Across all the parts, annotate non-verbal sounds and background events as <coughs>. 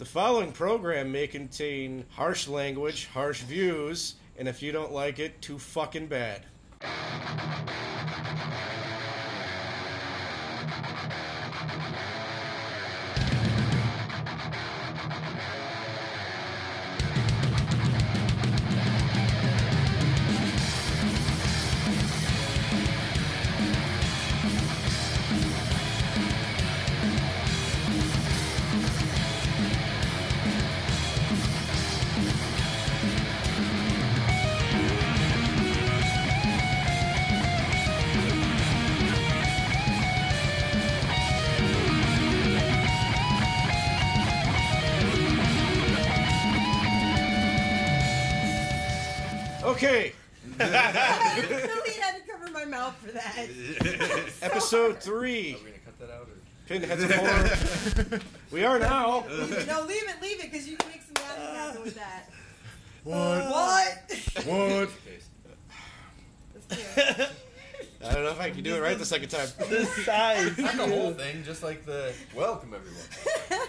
The following program may contain harsh language, harsh views, and if you don't like it, too fucking bad. Episode three, Are we gonna cut that out or? Pinheads of Horror. <laughs> we are now. No, <laughs> leave it, leave it, because you can make some magic happen with that. What? What? What? Okay. That's cute. I don't know if I can do it right the second time. <laughs> the size. Not the whole thing, just like the welcome everyone.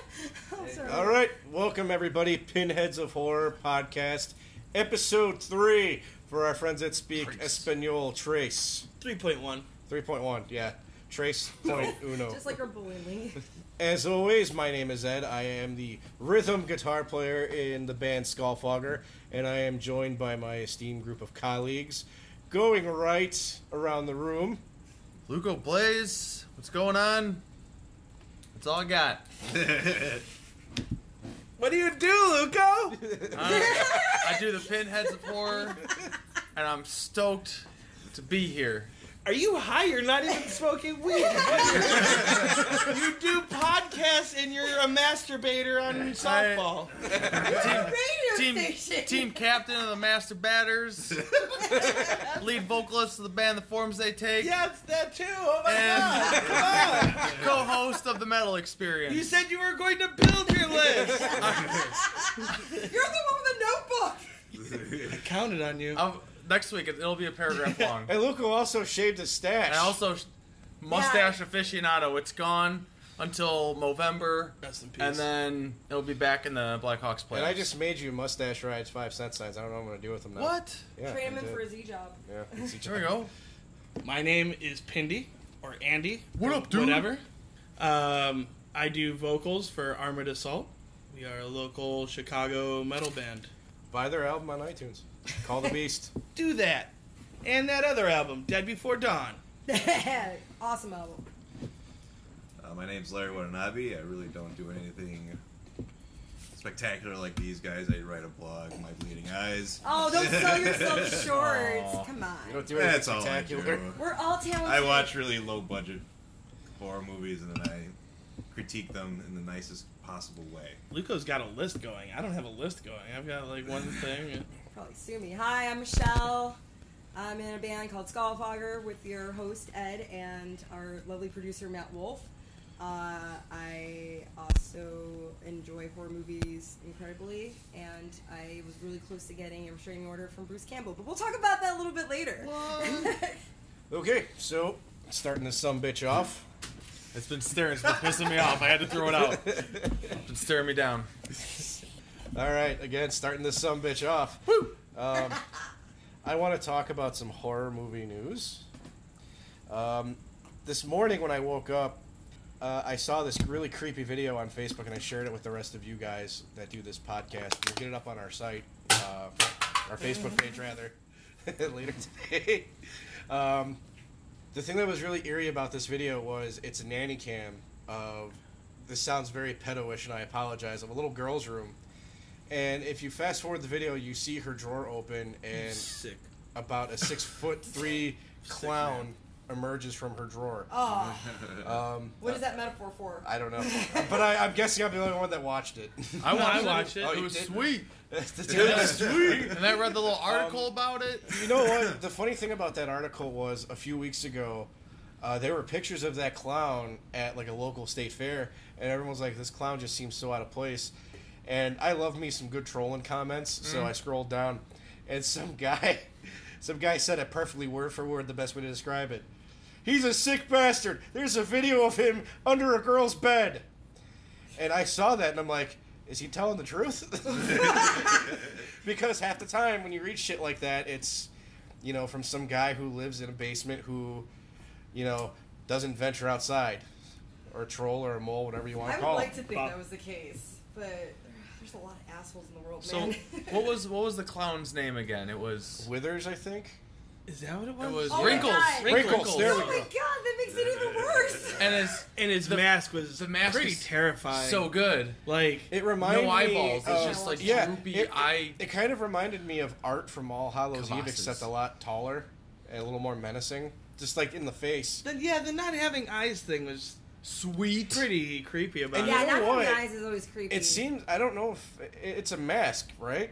Oh, I'm. All right, welcome everybody, Pinheads of Horror podcast, episode three for our friends that speak Trace. Espanol. Trace 3.1. three point one, yeah. Trace point <laughs> uno. Just like our bowling league. As always, my name is Ed. I am the rhythm guitar player in the band Skullfogger, and I am joined by my esteemed group of colleagues. Going right around the room, Luco Blaze, what's going on? That's all I got. <laughs> What do you do, Luco? I, <laughs> um, I do the pinheads of horror, and I'm stoked to be here. Are you high? You're not even smoking weed. you do podcasts and you're a masturbator on softball. <laughs> Radio Team, station. team captain of the Master Batters, <laughs> lead vocalist of the band The Forms They Take, Yeah, it's that too. Oh my And- god. <laughs> Come on. co-host of the Metal Experience. You said you were going to build your list. You're the one with the notebook. I counted on you. Um, next week it'll be a paragraph <laughs> long. and Luco also shaved his stash. And also, mustache aficionado. It's gone until November, Rest in peace. and then it'll be back in the Blackhawks playoffs. and I just made you mustache rides five cent signs. I don't know what I'm gonna do with them now. what? Yeah, Train him in for a Z job. Yeah, <laughs> it's each There we go. My name is Pindy or Andy. What or up, dude? Whatever. Um, I do vocals for Armored Assault. We are a local Chicago metal band. Buy their album on iTunes. Call the Beast. <laughs> Do that. And that other album, Dead Before Dawn. <laughs> awesome album. Uh, my name's Larry Watanabe. I really don't do anything spectacular like these guys. I write a blog, My Bleeding Eyes. Oh, don't sell <laughs> yourself short. Aw. Come You on. don't do anything That's all I spectacular. do. We're all talented. I watch really low budget horror movies and then I critique them in the nicest possible way. Luco's got a list going. I don't have a list going. I've got like one thing. Probably sue me. Hi, I'm Michelle. I'm in a band called Skullfogger with your host Ed and our lovely producer Matt Wolf. Uh, I also enjoy horror movies incredibly, and I was really close to getting a restraining order from Bruce Campbell. But we'll talk about that a little bit later. <laughs> Okay, so starting this some bitch off. It's been staring. It's been pissing me off. I had to throw it out. It's been staring me down. <laughs> All right, again, starting this some bitch off. Woo! Um, I want to talk about some horror movie news. Um, this morning when I woke up, uh, I saw this really creepy video on Facebook, and I shared it with the rest of you guys that do this podcast. We'll get it up on our site, uh, our Facebook page rather, <laughs> later today. Um, the thing that was really eerie about this video was it's a nanny cam of this sounds very pedo-ish and I apologize of a little girl's room and if you fast forward the video you see her drawer open and Sick. about a six foot <laughs> three clown emerges from her drawer Oh, <laughs> um, what is that metaphor for? I don't know <laughs> but I, I'm guessing I'm the only one that watched it I watched, I it. watched it. Oh, It was did? sweet. It's sweet And I read the little article about it. You know what? The funny thing about that article was a few weeks ago, uh, there were pictures of that clown at like a local state fair, and everyone was like, "This clown just seems so out of place." And I love me some good trolling comments, so mm. I scrolled down, and some <laughs> guy, some guy said it perfectly word for word, the best way to describe it. He's a sick bastard. There's a video of him under a girl's bed, and I saw that, and I'm like, is he telling the truth? <laughs> because half the time when you read shit like that, it's you know from some guy who lives in a basement who you know doesn't venture outside, or a troll or a mole, whatever you want I to would call like it. to think Bob. that was the case, but there's a lot of assholes in the world, So man. <laughs> what was what was the clown's name again? It was Withers, I think. Is that what it was? it was Oh my Wrinkles. God. Wrinkles, there oh we my go. god, that makes it even worse. <laughs> And his And his The- mask was the mask pretty is terrifying. so good. like It reminded no eyeballs. me. It's of- just like yeah, droopy it, eye. It kind of reminded me of art from All Hallows Eve, Colossus. except a lot taller and a little more menacing. Just like in the face. the, yeah, the not having eyes thing was Sweet. pretty creepy about And it. you yeah, know not having what? eyes is always creepy. It seems I don't know if it's a mask, right?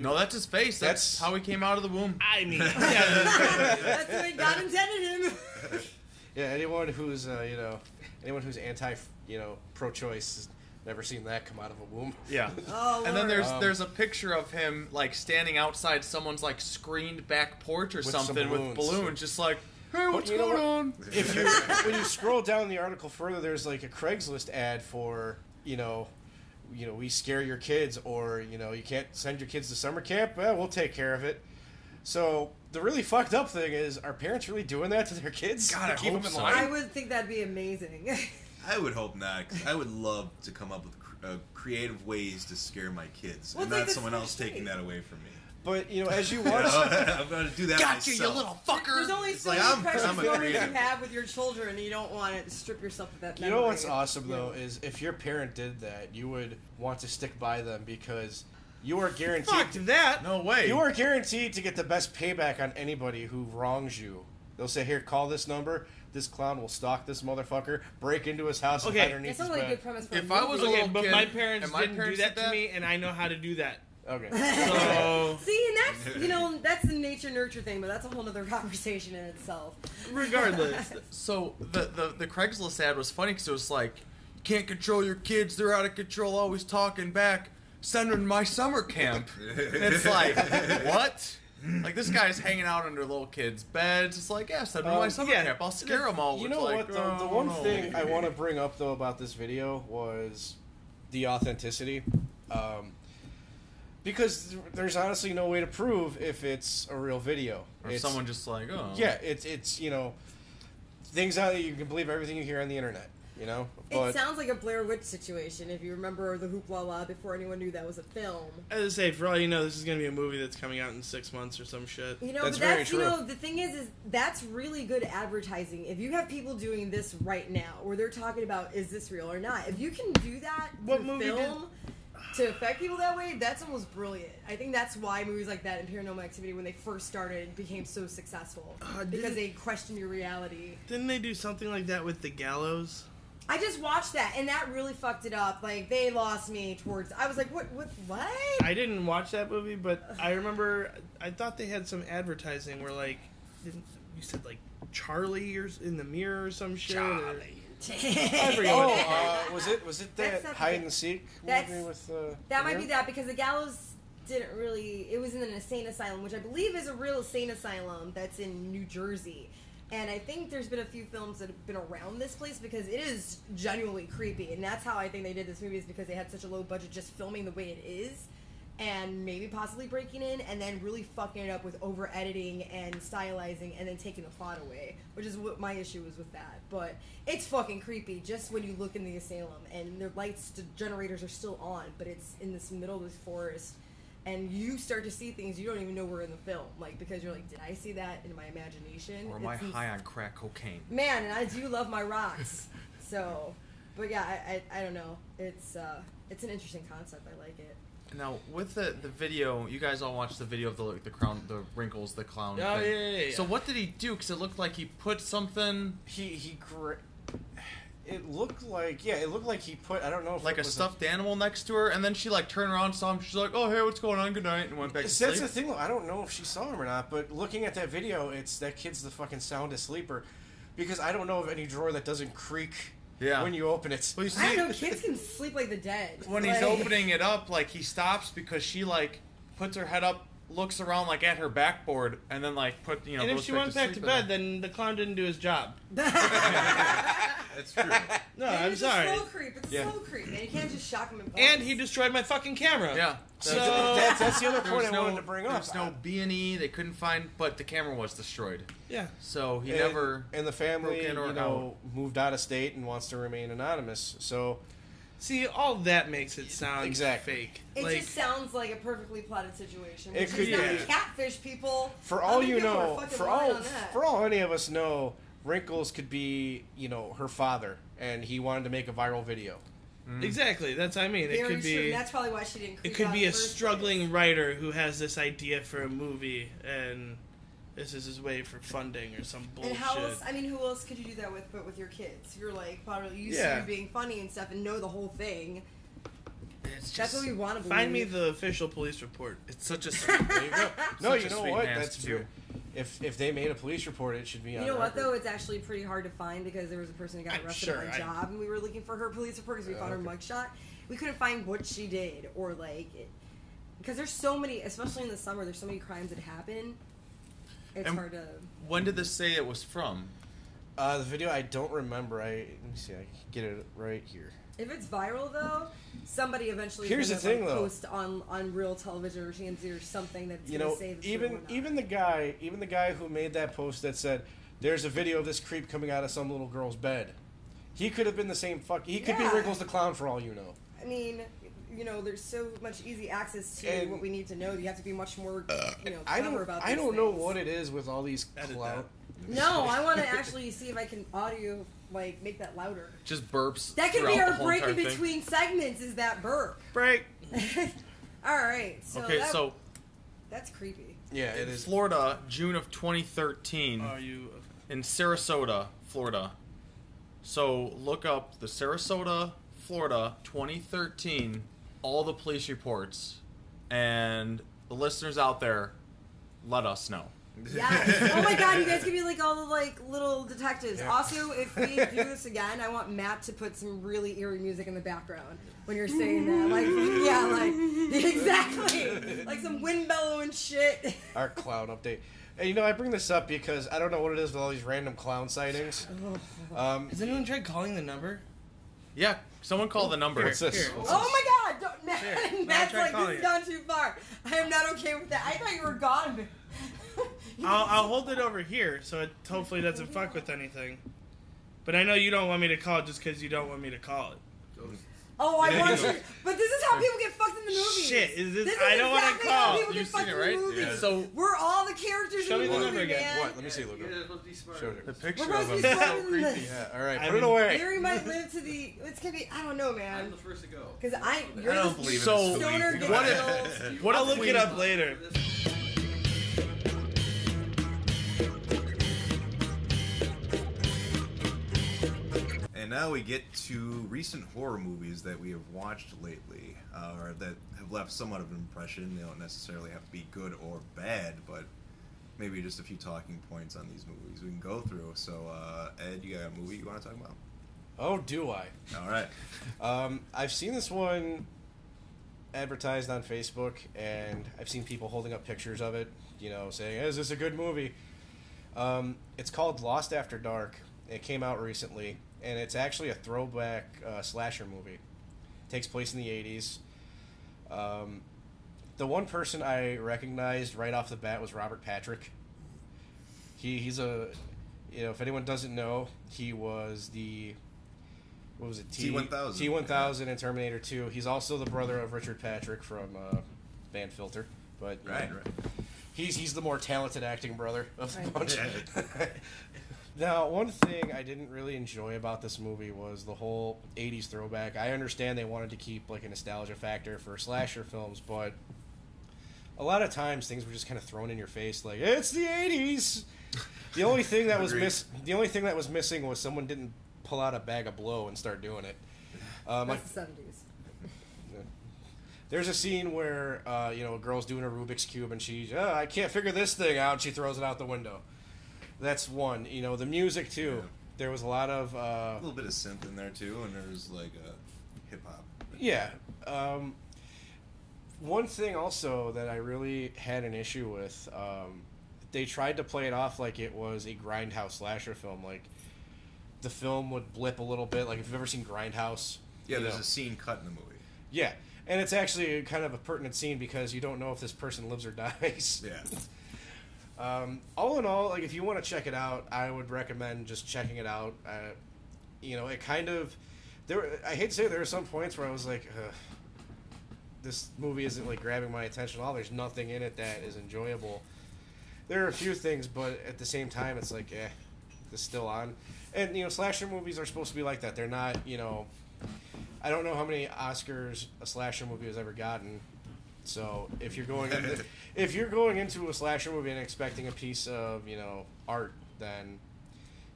No, that's his face. That's, That's- how he came out of the womb. I mean, <laughs> <laughs> yeah, That's the way God <laughs> intended him. Yeah, anyone who's uh, you know, anyone who's anti, you know, pro-choice has never seen that come out of a womb. Yeah. Oh, And then there's Um, there's a picture of him like standing outside someone's like screened back porch or With some something with balloons. balloons, just like, hey, what's you know going what? on? If you when you scroll down the article further, there's like a Craigslist ad for you know, you know, we scare your kids, or you know, you can't send your kids to summer camp. Well, we'll take care of it. So the really fucked up thing is, are parents really doing that to their kids God, to I keep hope them in so. line? I would think that'd be amazing. <laughs> I would hope not. 'cause I would love to come up with cr- uh, creative ways to scare my kids, Well, and it's like not someone else taking that away from me. But you know, as you You <laughs> watch, know? I'm going to do that Gotcha, myself. you little fucker. There's only It's so like, many I'm- precious I'm a moments you have with your children, and you don't want to strip yourself of that. Memory. You know what's awesome though is if your parent did that, you would want to stick by them because you are guaranteed. fuck that. No way. You are guaranteed to get the best payback on anybody who wrongs you. They'll say, "Here, call this number. This clown will stalk this motherfucker, break into his house, Okay. and hide That underneath his sounds like a bed." good premise for If a I movie. was a Okay, little but kid, my parents and my didn't parents do that did to that? me, and I know how to do that. Okay. So, <laughs> See, and that's you know that's the nature nurture thing, but that's a whole other <laughs> conversation in itself. regardless, <laughs> So the, the the Craigslist ad was funny because it was like, you can't control your kids; they're out of control, always talking back. Send them to my summer camp. And it's like, what? Like this guy's hanging out under little kids' beds. It's like, yeah, send them to my Um, summer yeah. camp. I'll scare them all. You with, know like, what? though? the oh, one no. thing I want to bring up though about this video was the authenticity, um, because there's honestly no way to prove if it's a real video. or It's- someone just like, oh, Yeah, it's it's you know things out there you can believe everything you hear on the internet. You know, it sounds like a Blair Witch situation. If you remember the hoopla before anyone knew that was a film. as I say, for all you know, this is gonna be a movie that's coming out in six months or some shit. You know, That's but very that's you true. know the thing is, is that's really good advertising. If you have people doing this right now, where they're talking about is this real or not, if you can do that What movie film to affect people that way, that's almost brilliant. I think that's why movies like that and Paranormal Activity, when they first started, became so successful Uh, because they question your reality. Didn't they do something like that with the gallows? I just watched that, and that really fucked it up. Like they lost me towards. I was like, what? What? What? I didn't watch that movie, but I remember I thought they had some advertising where like didn't you said like Charlie or in the mirror or some shit. or- <laughs> I forget oh, uh, was it was it That's that not hide the- and seek that's- movie with uh, That might Leo? be that because the gallows didn't really. It was in an insane asylum, which I believe is a real insane asylum that's in New Jersey. And I think there's been a few films that have been around this place because it is genuinely creepy. And that's how I think they did this movie is because they had such a low budget just filming the way it is. And maybe possibly breaking in and then really fucking it up with over editing and stylizing and then taking the plot away, which is what my issue was with that. But it's fucking creepy just when you look in the asylum and their lights the generators are still on, but it's in this middle of this forest and you start to see things you don't even know were in the film, like because you're like, did I see that in my imagination? Or am I It's ins- high on crack cocaine? Man, and I do love my <laughs> rocks. so, but yeah, I, I, I don't know. It's uh, it's an interesting concept. I like it. Now with the the video, you guys all watched the video of the the crown, the wrinkles, the clown. Oh, thing. yeah, yeah, yeah. So what did he do? Because it looked like he put something he he gra- it looked like yeah it looked like he put I don't know if like it a stuffed animal next to her, and then she like turned around, saw him. She's like, "Oh hey, what's going on? Good night," and went back to See, that's sleep. the thing. I don't know if she saw him or not, but looking at that video, it's that kid's the fucking soundest sleeper, because I don't know of any drawer that doesn't creak Yeah. when you open it. Well, you I see, don't know. Kids can sleep like the dead. when he's opening it up, like he stops because she like puts her head up looks around like at her backboard and then like put you know. and if she went back to sleep bed, and then- then the clown didn't do his job. <laughs> That's true. No, Maybe I'm it's sorry. A slow creep. It's Yeah. a slow creep, man. You can't just shock him. In And he destroyed my fucking camera. yeah. So that's, <laughs> that's the other There point was I no, wanted to bring up. There's no B and E. They couldn't find, but the camera was destroyed. yeah, So he and, never. and the family, broke in or you know, moved out of state and wants to remain anonymous. So see, all that makes it sound Exactly. fake. It like, just sounds like a perfectly plotted situation. It could- is not yeah. catfish people. for all you know, for all for all any of us know, Wrinkles could be you know her father, and he wanted to make a viral video. Mm. exactly. That's what I mean. It Very could true. be. That's probably why she didn't. It could be a struggling place. writer who has this idea for a movie, and this is his way for funding or some bullshit. And how else? I mean, who else could you do that with? But with your kids, you're like probably used Yeah. to being funny and stuff, and know the whole thing. It's That's what we want to believe. Find me the official police report. It's such a sweet. There you go. no, you know what? That's too. true. If if they made a police report, it should be on. You know what record. though? It's actually pretty hard to find because there was a person who got I'm arrested sure, at my I- job, and we were looking for her police report because we Oh, found her mugshot. We couldn't find what she did or like because there's so many, especially in the summer. There's so many crimes that happen. It's And- hard to. when did this say it was from? Uh, the video I don't remember. I let me see. I can get it right here. If it's viral though, somebody eventually Here's the gonna, thing, like, though. post on on real television or TMZ or something that's You know, say even truth or not. even the guy, even the guy who made that post that said, "There's a video of this creep coming out of some little girl's bed." He could have been the same fuck. He could Yeah. be Wrinkles the clown for all you know. I mean, you know, there's so much easy access to And- what we need to know. You have to be much more, uh, you know, clever I don't. about. I don't know what it is with all these Edit clown. No, I want to actually see if I can audio like make that louder. Just burps. That could be our break in entire thing. between segments. Is that burp? <laughs> Break. <laughs> All right. So Okay, that- so that's creepy. Yeah, it in is. Florida, June of 2013, Are you? in Sarasota, Florida. So look up the Sarasota, Florida, 2013, all the police reports, and the listeners out there, let us know. Yeah. oh my god, you guys could be like all the like little detectives. Yeah. Also, if we do this again, I want Matt to put some really eerie music in the background when you're saying that. Like, yeah, like <laughs> exactly, like some wind bellowing shit. Our clown update. And you know, I bring this up because I don't know what it is with all these random clown sightings. Um, Has anyone tried calling the number? Yeah, someone call the number. what's this? Here. What's Oh this? my god, don't, <laughs> Matt, Here, Matt's like, this has gone too far. I am not okay with that. I thought you were gone. <laughs> I'll, I'll hold it over here so it hopefully doesn't fuck with anything. But I know you don't want me to call it just because you don't want me to call it. Oh, I want you. But this is how people get fucked in the movies. Shit, is this- This is I don't wanna exactly how call. people You've get fucked seen in it, the right? movies. Yeah. So We're all the characters Show in me the the movie, number again. man. What? Let me see, Luca. Show the picture We're of supposed him. to be smarter than this. Yeah. All right. I Put it mean- away. Larry might <laughs> live to the. It's gonna be. I don't know, man. I'm man. first to go. Because I. You're I don't the believe So- stoner What killed. What I'll if look we- it up later. And now we get to recent horror movies that we have watched lately, uh, or that have left somewhat of an impression. They don't necessarily have to be good or bad, but maybe just a few talking points on these movies we can go through. So, uh, Ed, you got a movie you want to talk about? Oh, do I? All right. <laughs> Um, I've seen this one advertised on Facebook, and I've seen people holding up pictures of it, you know, saying, "Is this a good movie?" Um, it's called Lost After Dark. It came out recently, and it's actually a throwback uh, slasher movie. It takes place in the '80s. Um, the one person I recognized right off the bat was Robert Patrick. He he's a, you know, if anyone doesn't know, he was the what was it? T-1000. T one thousand and Terminator Two. He's also the brother of Richard Patrick from uh, Band Filter. But you know, Right, right. he's he's the more talented acting brother of the bunch. Yeah. <laughs> now, one thing I didn't really enjoy about this movie was the whole '80s throwback. I understand they wanted to keep like a nostalgia factor for slasher films, but a lot of times things were just kind of thrown in your face, like it's the '80s. The only thing that was miss the only thing that was missing was someone didn't pull out a bag of blow and start doing it. Um, like, That's the seventies. <laughs> there's a scene where uh, you know a girl's doing a Rubik's cube and she, oh, I can't figure this thing out. She throws it out the window. That's one. You know the music too. Yeah. There was a lot of uh, A little bit of synth in there too, and there's like a hip hop. yeah. Um, one thing also that I really had an issue with, um, they tried to play it off like it was a grindhouse slasher film. Like the film would blip a little bit. Like if you've ever seen Grindhouse, Yeah, there's know. a scene cut in the movie. yeah, and it's actually kind of a pertinent scene because you don't know if this person lives or <laughs> dies. Yeah. Um, all in all, like if you want to check it out, I would recommend just checking it out. Uh, you know, it kind of there. I hate to say there are some points where I was like, this movie isn't like grabbing my attention at all. There's nothing in it that is enjoyable. There are a few things, but at the same time, it's like, eh, this still on. And you know, slasher movies are supposed to be like that. They're not, you know. I don't know how many Oscars a slasher movie has ever gotten. So if you're going into, <laughs> if you're going into a slasher movie and expecting a piece of you know art, then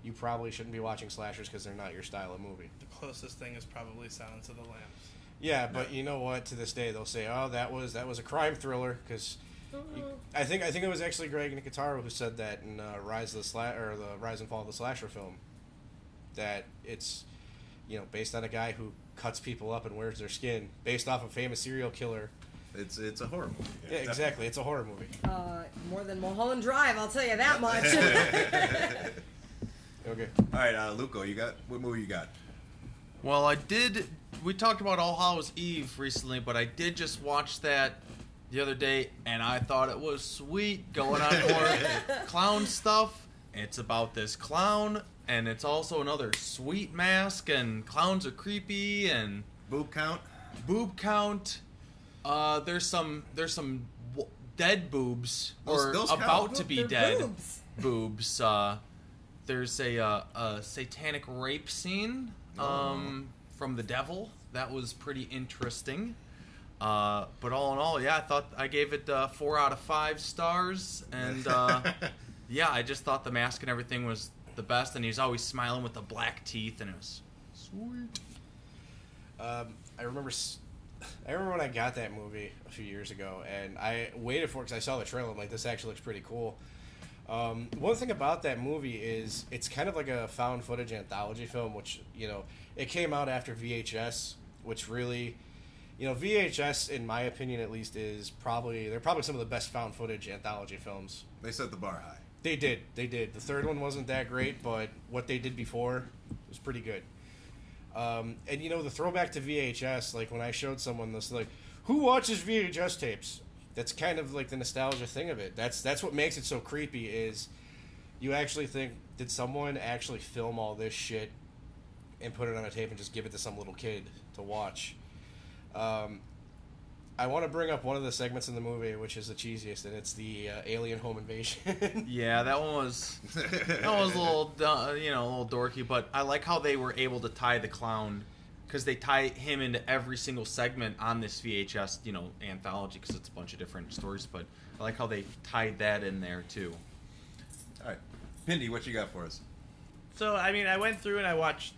you probably shouldn't be watching slashers because they're not your style of movie. The closest thing is probably Silence of the Lambs. Yeah, but you know what? To this day, they'll say, "Oh, that was that was a crime thriller." Because I think I think it was actually Greg Nicotero who said that in uh, Rise of the Sla- or the Rise and Fall of the Slasher film. That it's you know based on a guy who cuts people up and wears their skin, based off a famous serial killer. It's it's a horror movie. Yeah, exactly. It's a horror movie. Uh, more than Mulholland Drive, I'll tell you that <laughs> much. <laughs> Okay. All right, uh, Luco, you got what movie you got? Well, I did. We talked about All Hallows Eve recently, but I did just watch that the other day, and I thought it was sweet going on <laughs> more clown stuff. It's about this clown, and it's also another sweet mask, and clowns are creepy, and Boob count. boob count. Uh, there's some there's some w- dead boobs Those- or those about to be dead boobs. boobs. Uh, there's a, uh, a satanic rape scene um, from the devil that was pretty interesting. Uh, but all in all, yeah, I thought I gave it uh, four out of five stars, and uh, <laughs> yeah, I just thought the mask and everything was the best, and he's always smiling with the black teeth, and it was sweet. Um, I remember. I remember when I got that movie a few years ago, and I waited for it because I saw the trailer. I'm like, this actually looks pretty cool. Um, one thing about that movie is it's kind of like a found footage anthology film, which you know it came out after VHS, which really, you know, VHS in my opinion at least is probably they're probably some of the best found footage anthology films. They set the bar high. They did, they did. The third one wasn't that great, but what they did before was pretty good. Um, and you know the throwback to VHS, like when I showed someone this, like, who watches VHS tapes? That's kind of like the nostalgia thing of it. That's that's what makes it so creepy. Is you actually think did someone actually film all this shit and put it on a tape and just give it to some little kid to watch? Um, I want to bring up one of the segments in the movie, which is the cheesiest, and it's the uh, alien home invasion. <laughs> Yeah, that one was that was a little, du- you know, a little dorky, but I like how they were able to tie the clown because they tie him into every single segment on this VHS, you know, anthology because it's a bunch of different stories. But I like how they tied that in there too. All right, Pindy, what you got for us? So I mean, I went through and I watched.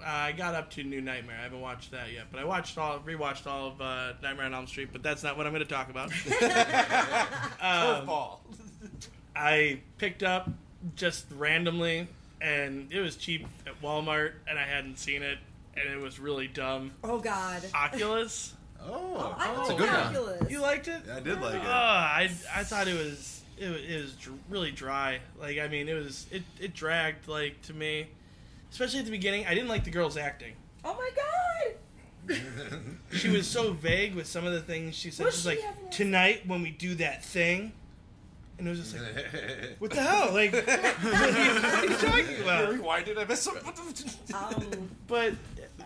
Uh, I got up to New Nightmare. I haven't watched that yet, but I watched all, rewatched all of uh, Nightmare on Elm Street. But that's not what I'm going to talk about. <laughs> um, I picked up just randomly, and it was cheap at Walmart, and I hadn't seen it, and it was really dumb. oh God. Oculus. <laughs> Oh, I that's a like good one. You liked it? Yeah, I did like Uh, it. I I thought it was it, wa- it was dr- really dry. Like I mean, it was it it dragged like to me, especially at the beginning. I didn't like the girl's acting. Oh my God. <laughs> She was so vague with some of the things she said. Was She's she like, having a- tonight when we do that thing, and it was just like, <laughs> what the hell? Like, <laughs> what are you talking about? Rewind it. I missed some. Um, But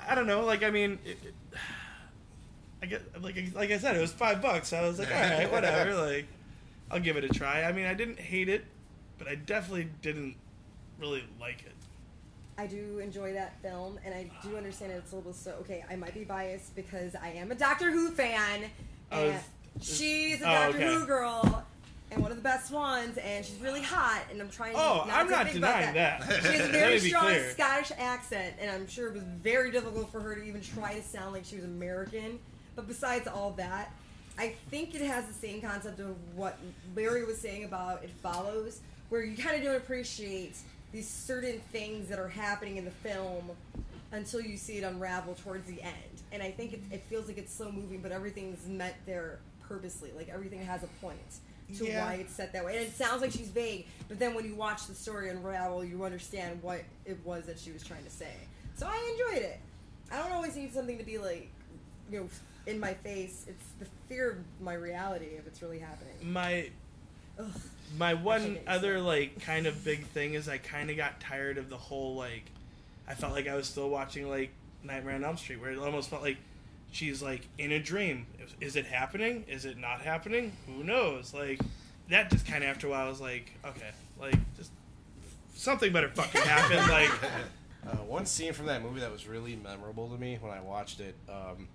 I don't know. Like I mean, it, it, I get like like I said, it was five bucks. So I was like, all right, whatever. Like, I'll give it a try. I mean, I didn't hate it, but I definitely didn't really like it. I do enjoy that film, and I do understand it's a little so. Okay, I might be biased because I am a Doctor Who fan, and is- she's a oh, Doctor okay. Who girl, and one of the best ones, and she's really hot. And I'm trying. Oh, not I'm to not think denying that. She has a <laughs> very strong. Scottish accent, and I'm sure it was very difficult for her to even try to sound like she was American. But besides all that, I think it has the same concept of what Larry was saying about It Follows, where you kind of don't appreciate these certain things that are happening in the film until you see it unravel towards the end. And I think it, it feels like it's slow moving, but everything's met there purposely. Like everything has a point to Yeah. why it's set that way. And it sounds like she's vague, but then when you watch the story unravel, you understand what it was that she was trying to say. So I enjoyed it. I don't always need something to be like, you know, in my face. It's the fear of my reality if it's really happening. My. My one other so- like kind of big thing is I kind of got tired of the whole like I felt like I was still watching like Nightmare on Elm Street where it almost felt like she's like in a dream. Is, is it happening? Is it not happening? Who knows? Like that just kind of after a while I was like, okay, like just something better fucking happen. like <laughs> Uh, one scene from that movie that was really memorable to me when I watched it um,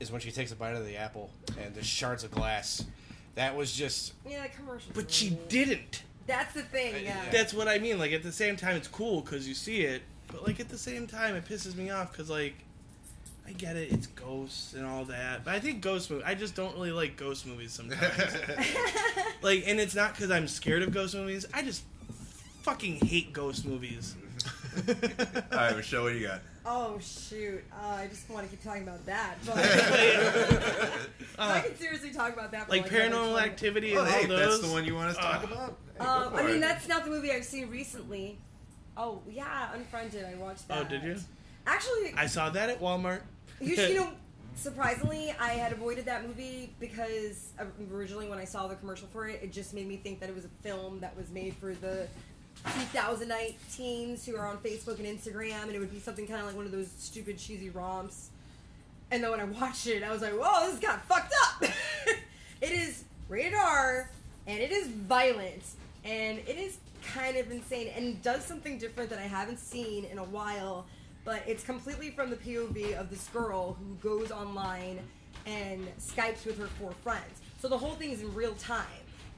is when she takes a bite of the apple and the shards of glass. That was just Yeah, the commercial. but she didn't. That's the thing. Yeah. Yeah. That's what I mean. Like at the same time, it's cool because you see it, but like at the same time, it pisses me off because like I get it, it's ghosts and all that, but I think ghost movie. I just don't really like ghost movies sometimes. <laughs> like, and it's not because I'm scared of ghost movies. I just fucking hate ghost movies. <laughs> All right, Michelle, what do you got? Oh shoot! Uh, I just want to keep talking about that, <laughs> but <laughs> <laughs> I Uh, can seriously talk about that. For like like Paranormal 20 Activity Well, and hey, all if those. that's the one you want us to talk Uh, about. hey, Um, I mean, it. that's not the movie I've seen recently. Oh yeah, Unfriended. I watched that. Oh, did you? Actually, I saw that at Walmart. you, you know, surprisingly, I had avoided that movie because uh, originally when I saw the commercial for it, it just made me think that it was a film that was made for the 2009 teens who are on Facebook and Instagram, and it would be something kind of like one of those stupid cheesy romps. And then when I watched it, I was like, "Whoa, this got fucked up." <laughs> it is rated R, and it is violent, and it is kind of insane, and does something different that I haven't seen in a while. But it's completely from the POV of this girl who goes online and Skypes with her four friends. So the whole thing is in real time,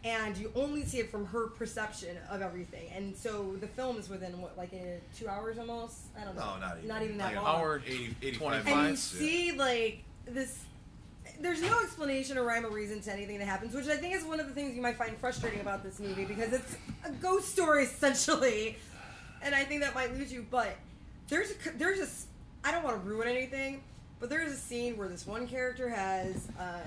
and you only see it from her perception of everything. And so the film is within what, like a, two hours almost? I don't know. No, not even. Not even that Like an long Hour 80, 85 25. and you minutes, yeah. see like this there's no explanation or rhyme or reason to anything that happens which i think is one of the things you might find frustrating about this movie because it's a ghost story <laughs> essentially and i think that might lose you but there's a there's a s- i don't want to ruin anything but there's a scene where this one character has uh,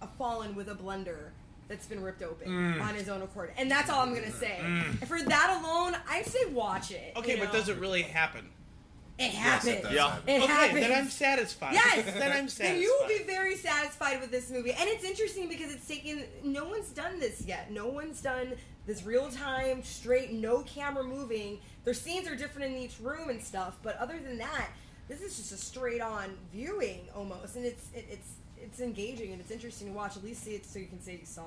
a fallen with a blender that's been ripped open Mm. on his own accord and that's all i'm gonna say and for that alone i say watch it Okay, you but know? does it really happen? it Yes, happens it does Yeah. happen. it okay, happens then I'm satisfied. Yes, <laughs> then I'm satisfied. And you will be very satisfied with this movie. And it's interesting because it's taken. No one's done this yet. No one's done this real time, straight, no camera moving. Their scenes are different in each room and stuff, but other than that, this is just a straight on viewing almost, and it's it, it's it's engaging and it's interesting to watch. At least see it so you can say you saw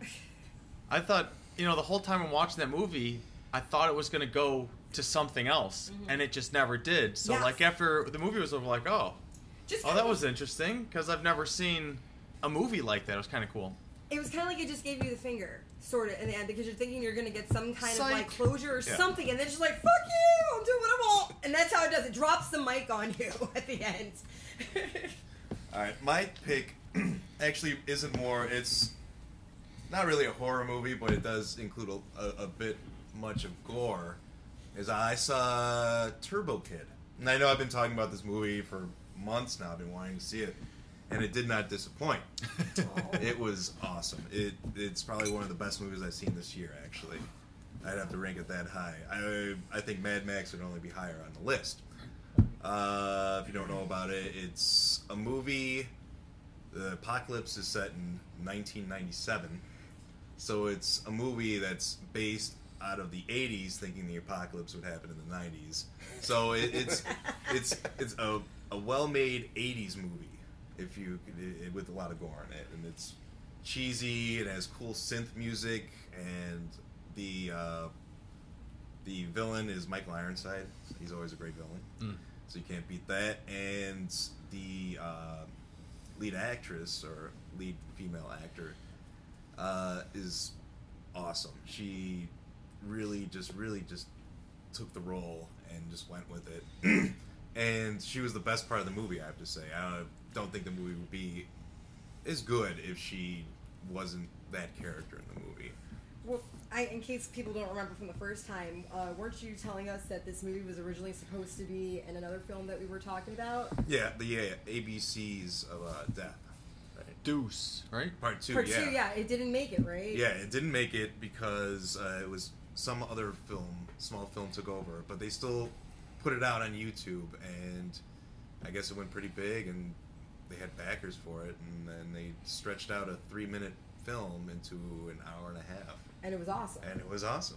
it. <laughs> I thought, you know, the whole time I'm watching that movie, I thought it was going to go to something else, mm-hmm. and it just never did. So, Yes. like, after the movie was over, like, oh, Just oh, that was interesting, because I've never seen a movie like that. It was kind of cool. it was kind of like it just gave you the finger, sort of, in the end, because you're thinking you're gonna get some kind of like closure or Yeah. something, and then it's just like, fuck you, I'm doing what I want. And that's how it does. It drops the mic on you <laughs> at the end. <laughs> All right, my pick <clears throat> actually isn't more. It's not really a horror movie, but it does include a, a, a bit much of gore. Is I saw Turbo Kid, and I know I've been talking about this movie for months now. I've been wanting to see it, and it did not disappoint. <laughs> it was awesome. It it's probably one of the best movies I've seen this year. Actually, I'd have to rank it that high. I I think Mad Max would only be higher on the list. Uh, if you don't know about it, it's a movie. The apocalypse is set in 1997, so it's a movie that's based out of the 80s, thinking the apocalypse would happen in the 90s. So it, it's <laughs> it's it's a, a well-made 80s movie, if you it, with a lot of gore in it, and it's cheesy. It has cool synth music, and the uh, the villain is Michael Ironside. He's always a great villain so you can't beat that. And the uh, lead actress or lead female actor uh, is awesome. She really just really just took the role and just went with it. <clears throat> and she was the best part of the movie, I have to say. I don't think the movie would be as good if she wasn't that character in the movie. well, I, in case people don't remember from the first time, uh, weren't you telling us that this movie was originally supposed to be in another film that we were talking about? Yeah, the yeah, ABCs of uh, Death. Deuce, right? Part two, Part yeah. two, yeah, it didn't make it, right? Yeah, it didn't make it because uh, it was some other film, small film took over, but they still put it out on YouTube, and I guess it went pretty big, and they had backers for it, and then they stretched out a three-minute film into an hour and a half, And it was awesome. and it was awesome.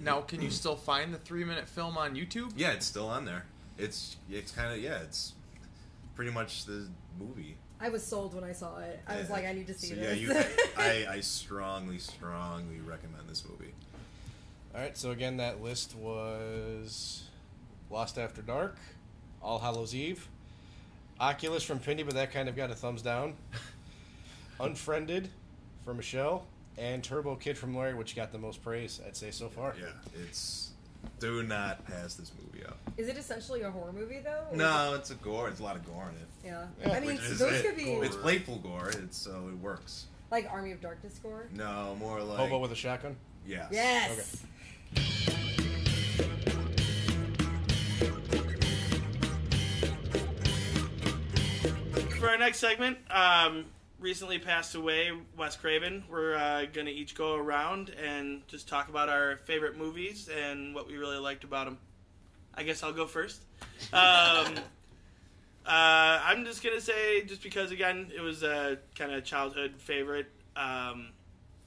Now, can you still find the three-minute film on YouTube? Yeah, it's still on there. It's it's kind of yeah, it's pretty much the movie. I was sold when I saw it. I was Yeah. like, I need to see so, this. Yeah, you, I, I strongly, strongly recommend this movie. All right, so again, that list was Lost After Dark, All Hallows Eve, Oculus from Pindy, but that kind of got a thumbs down. <laughs> Unfriended for Michelle, and Turbo Kid from Larry, which got the most praise, I'd say so far. Yeah, it's do not pass this movie up. Is it essentially a horror movie though? Or No, it's a gore. It's a lot of gore in it. Yeah. Yeah, I mean, Which is those it. could be It's playful gore. It's so it works. like Army of Darkness score. No, more like Hobo with a shotgun. yes. Yes. Okay. For our next segment, um, recently passed away Wes Craven. We're uh, going to each go around and just talk about our favorite movies and what we really liked about them. I guess I'll go first. <laughs> Um, uh, I'm just going to say, just because, again, it was a kind of childhood favorite. Um,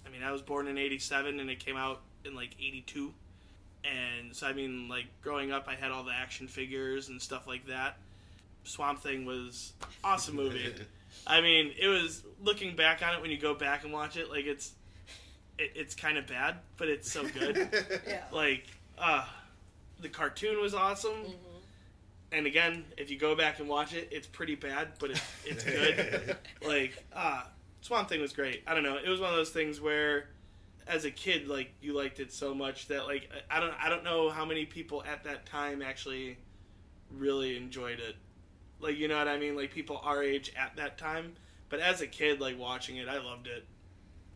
I mean, I was born in 87 and it came out in like 82. And so, I mean, like, growing up, I had all the action figures and stuff like that. Swamp Thing was awesome movie. <laughs> I mean, it was looking back on it when you go back and watch it, like it's it, it's kind of bad, but it's so good. <laughs> Yeah. like, uh the cartoon was awesome. And again, if you go back and watch it, it's pretty bad, but it's it's good. <laughs> like, ah, Swamp Thing was great. I don't know. It was one of those things where as a kid like you liked it so much that like I don't I don't know how many people at that time actually really enjoyed it. Like you know what I mean? Like people our age at that time. But as a kid, like watching it, I loved it.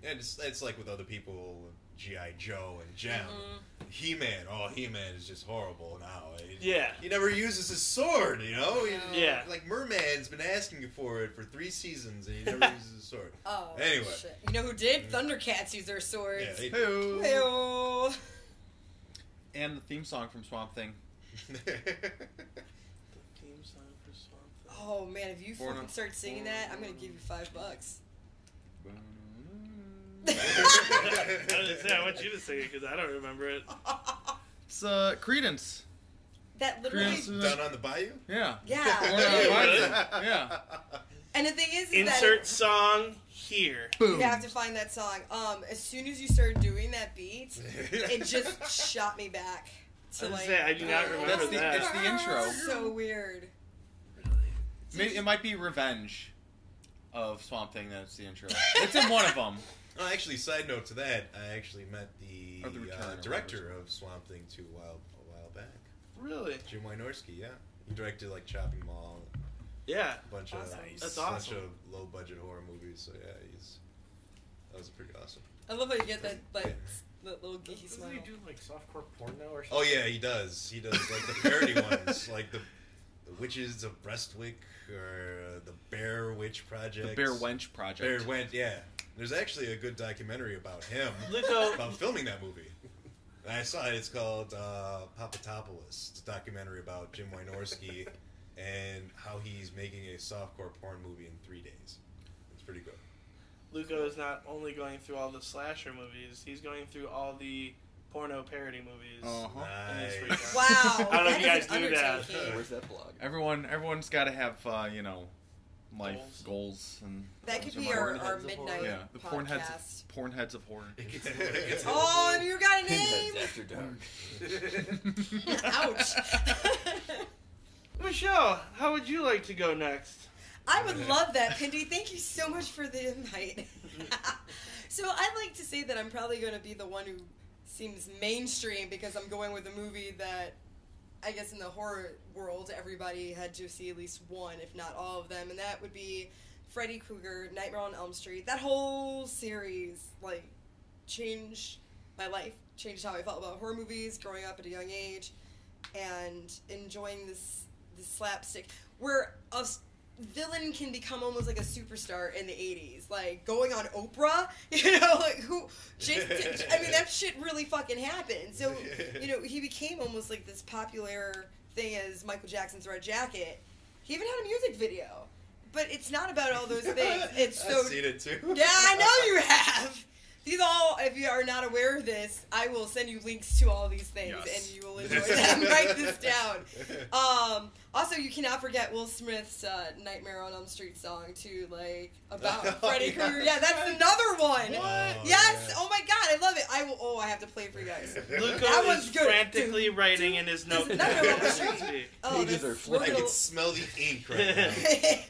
And it's, it's like with other people, G.I. Joe and Jem. Mm-hmm. He Man, oh, He Man is just horrible now. He, Yeah. He never uses his sword, you know? He- Yeah. Like Merman's been asking for it for three seasons and he never <laughs> uses his sword. Oh. Anyway. Shit. You know who did? Thundercats use their swords. Yeah, they, Hey-oh. And the theme song from Swamp Thing. <laughs> Theme song for Swamp Thing. Oh man, if you fucking start singing that, I'm gonna give you five bucks. I was say I want you to sing it because I don't remember it. <laughs> It's uh, Creedence. That literally, Creedence is- Down on the bayou? Yeah. yeah. Born Yeah, Mars. really? Yeah. And the thing is, is Insert that song here. Boom. you have to find that song. Um, as soon as you started doing that beat, it <laughs> just shot me back I to was like. say I do not <laughs> remember That's the- that. it's the intro. So weird. Maybe it might be Revenge of Swamp Thing. That's the intro. It's in one of them. <laughs> Oh, actually, side note to that, I actually met the, the uh, director of Swamp Thing 2 a while, a while back. Really? Jim Wynorski, yeah. He directed like Chopping Mall, Yeah. a bunch Awesome. of That's awesome. bunch awesome. of low budget horror movies. So yeah, he's that was pretty awesome. I love how you get that like Yeah. that little geeky Doesn't smile. he do like softcore porn now or Oh yeah, he does. He does like the parody <laughs> ones, like the the Witches of Breastwick or uh, the Bear Witch Project. The Bare Wench Project. Bare Wench, yeah. There's actually a good documentary about him <laughs> about filming that movie. I saw it. It's called uh, Popatopolis. It's a documentary about Jim Wynorski <laughs> and how he's making a softcore porn movie in three days. It's pretty good. Luco is not only going through all the slasher movies, he's going through all the porno parody movies. Uh-huh. Nice. freaked. Wow. <laughs> I don't know if you guys do that. Where's that blog? Everyone, everyone's got to have, uh, you know, life Goals. goals, and That could those be our, our Pornheads of midnight horror. yeah, the porn heads, podcast. porn heads of horror. It gets- <laughs> it gets- Oh, and you got a name. Pinheads After Dark. <laughs> Ouch. Michelle, how would you like to go next? I would love that, Pindy. Thank you so much for the invite. so I'd like to say that I'm probably going to be the one who seems mainstream because I'm going with a movie that I guess in the horror world everybody had to see at least one, if not all of them, and that would be Freddy Krueger, Nightmare on Elm Street. That whole series like changed my life, changed how I felt about horror movies growing up at a young age, and enjoying this this slapstick. We're us villain can become almost like a superstar in the 80s like going on oprah <laughs> you know like who Jason, i mean that <laughs> shit really fucking happened. So you know he became almost like this popular thing as michael jackson's red jacket. He even had a music video. But it's not about all those things. <laughs> It's so I've seen it too. yeah i know you have. These all if you are not aware of this i will send you links to all these things Yes. and you will enjoy them. Write this down. Um, also, you cannot forget Will Smith's uh, "Nightmare on Elm Street" song too, like <laughs> about Oh, Freddy yeah. Krueger. Yeah, that's another one. Oh, yes. yeah. Oh my god, I love it. I will. Oh, I have to play it for you guys. <laughs> Luca That is one's good. frantically Dude, writing dude, in his notebook. <laughs> is Nightmare on Elm as we Street. speak. Oh, Pages are we're flipping. I can smell the ink right now.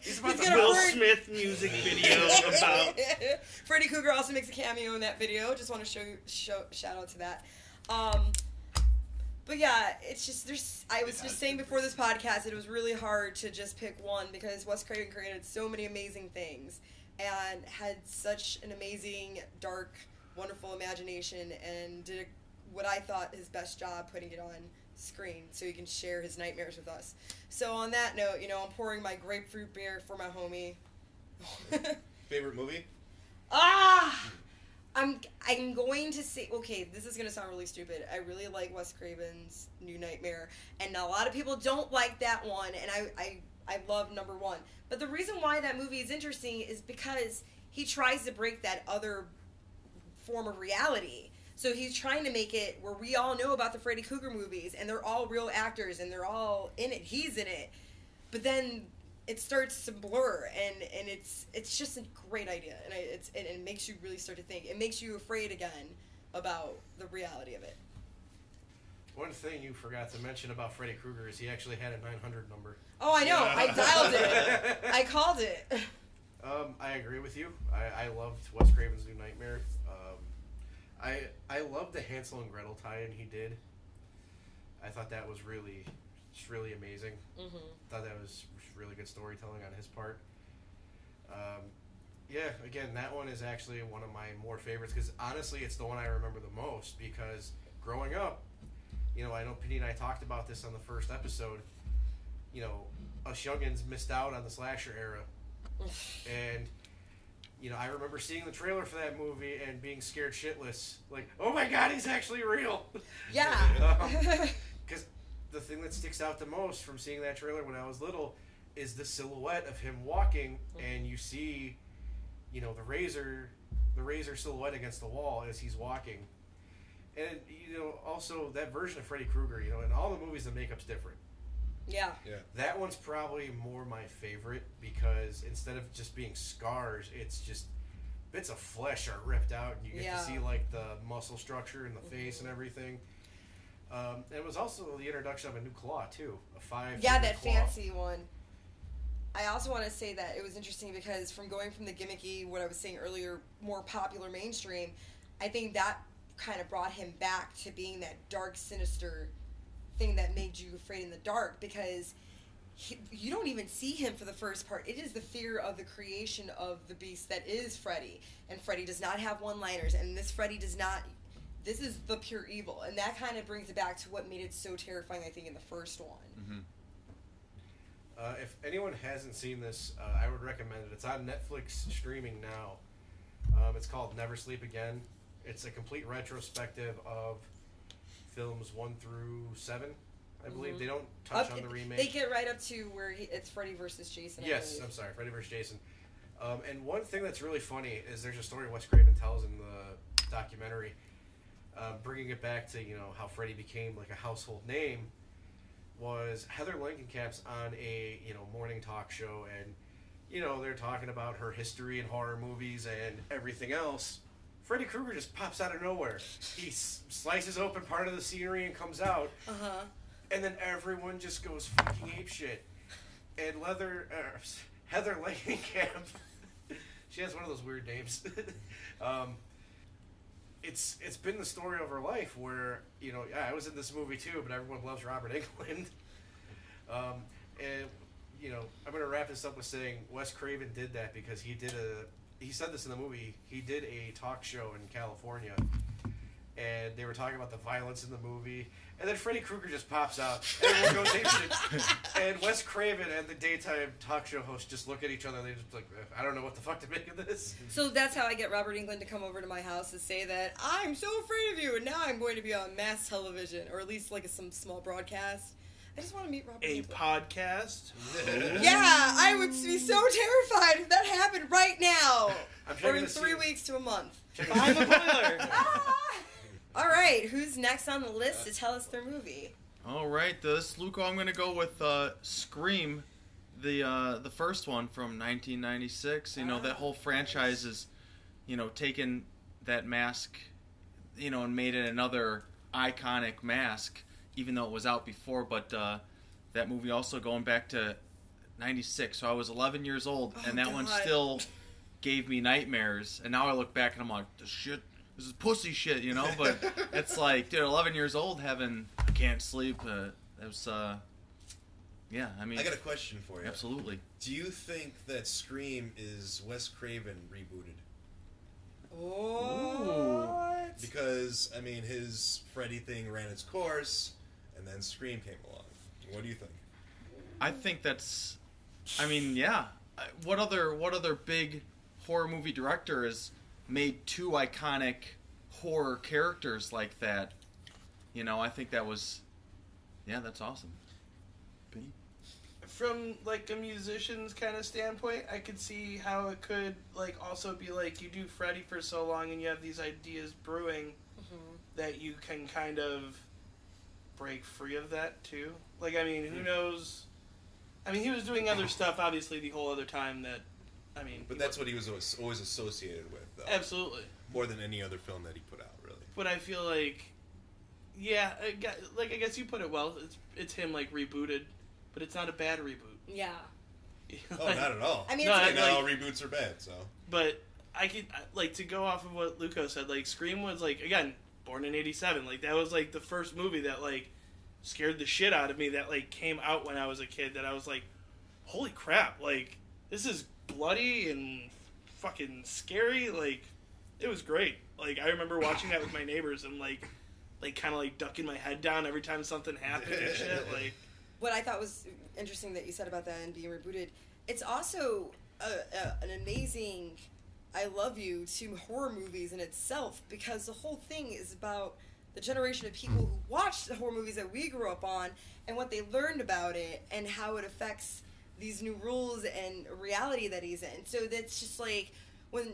He's About the Will burn- Smith music video about Freddy Krueger also makes a cameo in that video. Just want to show show shout out to that. Um, but yeah, it's just there's. I was just saying before this podcast, it was really hard to just pick one because Wes Craven created so many amazing things and had such an amazing, dark, wonderful imagination and did what I thought his best job putting it on screen so he can share his nightmares with us. So on that note, you know, I'm pouring my grapefruit beer for my homie. <laughs> Favorite movie? Ah, I'm I'm going to say okay. This is gonna sound really stupid. I really like Wes Craven's New Nightmare, and a lot of people don't like that one. And I I I love number one. But the reason why that movie is interesting is because he tries to break that other form of reality. So he's trying to make it where we all know about the Freddy Krueger movies, and they're all real actors, and they're all in it. He's in it, but then it starts to blur, and and it's it's just a great idea, and I, it's and it makes you really start to think. It makes you afraid again about the reality of it. One thing you forgot to mention about Freddy Krueger is he actually had a 900 number. Oh, I know. I dialed it. <laughs> I called it. Um, I agree with you. I, I loved Wes Craven's New Nightmare. Um, I I loved the Hansel and Gretel tie-in he did. I thought that was really, just really amazing. hmm Thought that was really good storytelling on his part. Um, yeah, again, that one is actually one of my more favorites because honestly, it's the one I remember the most because growing up, you know, I know Penny and I talked about this on the first episode. You know, us youngins missed out on the slasher era, <laughs> and you know, I remember seeing the trailer for that movie and being scared shitless, like, oh my god, he's actually real. Yeah. <laughs> <laughs> Because the thing that sticks out the most from seeing that trailer when I was little is the silhouette of him walking, mm-hmm. and you see, you know, the razor, the razor silhouette against the wall as he's walking. And you know, also that version of Freddy Krueger, you know, in all the movies, the makeup's different. yeah. Yeah. That one's probably more my favorite because instead of just being scars, it's just bits of flesh are ripped out, and you get Yeah. to see like the muscle structure in the face and mm-hmm. everything. Um, it was also the introduction of a new claw too, a five. Yeah, that claw. fancy one. I also want to say that it was interesting because from going from the gimmicky, what I was saying earlier, more popular mainstream, I think that kind of brought him back to being that dark, sinister thing that made you afraid in the dark because he, you don't even see him for the first part. It is the fear of the creation of the beast that is Freddy. And Freddy does not have one liners, and this Freddy does not. This is the pure evil. And that kind of brings it back to what made it so terrifying, I think, in the first one. Uh, if anyone hasn't seen this, uh, I would recommend it. It's on Netflix streaming now. Um, it's called Never Sleep Again. It's a complete retrospective of films one through seven. I believe Mhm. they don't touch Up- on the remake. They get right up to where he, it's Freddy versus Jason. Yes. I'm sorry, Freddy vs. Jason. Um, and one thing that's really funny is there's a story Wes Craven tells in the documentary, uh, bringing it back to you know how Freddy became like a household name. Was Heather Langenkamp's on a you know morning talk show and you know they're talking about her history in horror movies and everything else. Freddy Krueger just pops out of nowhere. He s- slices open part of the scenery and comes out, Uh huh. and then everyone just goes fucking ape shit. And Leather uh, Heather Langenkamp, <laughs> she has one of those weird names. <laughs> um, it's it's been the story of her life where you know yeah, I was in this movie too, but everyone loves Robert <laughs> Englund. um, and you know I'm gonna wrap this up with saying Wes Craven did that because he did a he said this in the movie he did a talk show in California and they were talking about the violence in the movie. And then Freddy Krueger just pops out, and everyone goes apeshit. <laughs> And Wes Craven and the daytime talk show host just look at each other. and They just like, I don't know what the fuck to make of this. So that's how I get Robert Englund to come over to my house to say that I'm so afraid of you, and now I'm going to be on mass television, or at least like some small broadcast. I just want to meet Robert A Englund. podcast. <laughs> Yeah, I would be so terrified if that happened right now, I'm or in three weeks to a month. Behind the boiler. <laughs> Ah! All right, who's next on the list to tell us their movie? All right, this Luco, I'm gonna go with uh, Scream, the uh, the first one from 1996. You know that whole franchise is, you know, taken that mask, you know, and made it another iconic mask, even though it was out before. But uh, that movie also going back to 96, so I was 11 years old, Oh, and that one still gave me nightmares. And now I look back and I'm like, this shit. This is pussy shit, you know. But it's like, dude, 11 years old, having I can't sleep. Uh, it was, uh, yeah. I mean, I got a question for you. absolutely. Do you think that Scream is Wes Craven rebooted? What? Because I mean, his Freddy thing ran its course, and then Scream came along. What do you think? I think that's. I mean, yeah. What other what other big horror movie director has made two iconic horror characters like that? You know, I think that was. Yeah, that's awesome. From like a musician's kind of standpoint, I could see how it could like also be like you do Freddy for so long and you have these ideas brewing mm-hmm. that you can kind of break free of that too. Like I mean, who hmm. knows? I mean, he was doing other <coughs> stuff obviously the whole other time that I mean, But that's wa- what he was always, always associated with, though. absolutely. More than any other film that he put out, really. But I feel like yeah, I gue- like I guess you put it well. It's it's him like rebooted, but it's not a bad reboot. Yeah. <laughs> Oh, not at all. I mean, No, it's I- And not all reboots are bad, so. But I could like to go off of what Luco said. Like Scream was like again born in '87. Like that was like the first movie that like scared the shit out of me. That like came out when I was a kid. That I was like, holy crap! Like this is bloody and fucking scary. Like it was great. Like I remember watching that with my neighbors and like like kind of like ducking my head down every time something happened and shit. <laughs> Like what I thought was interesting that you said about that and being rebooted, it's also a, a, an amazing I love you to horror movies in itself because the whole thing is about the generation of people who watched the horror movies that we grew up on and what they learned about it and how it affects these new rules and reality that he's in. So that's just like when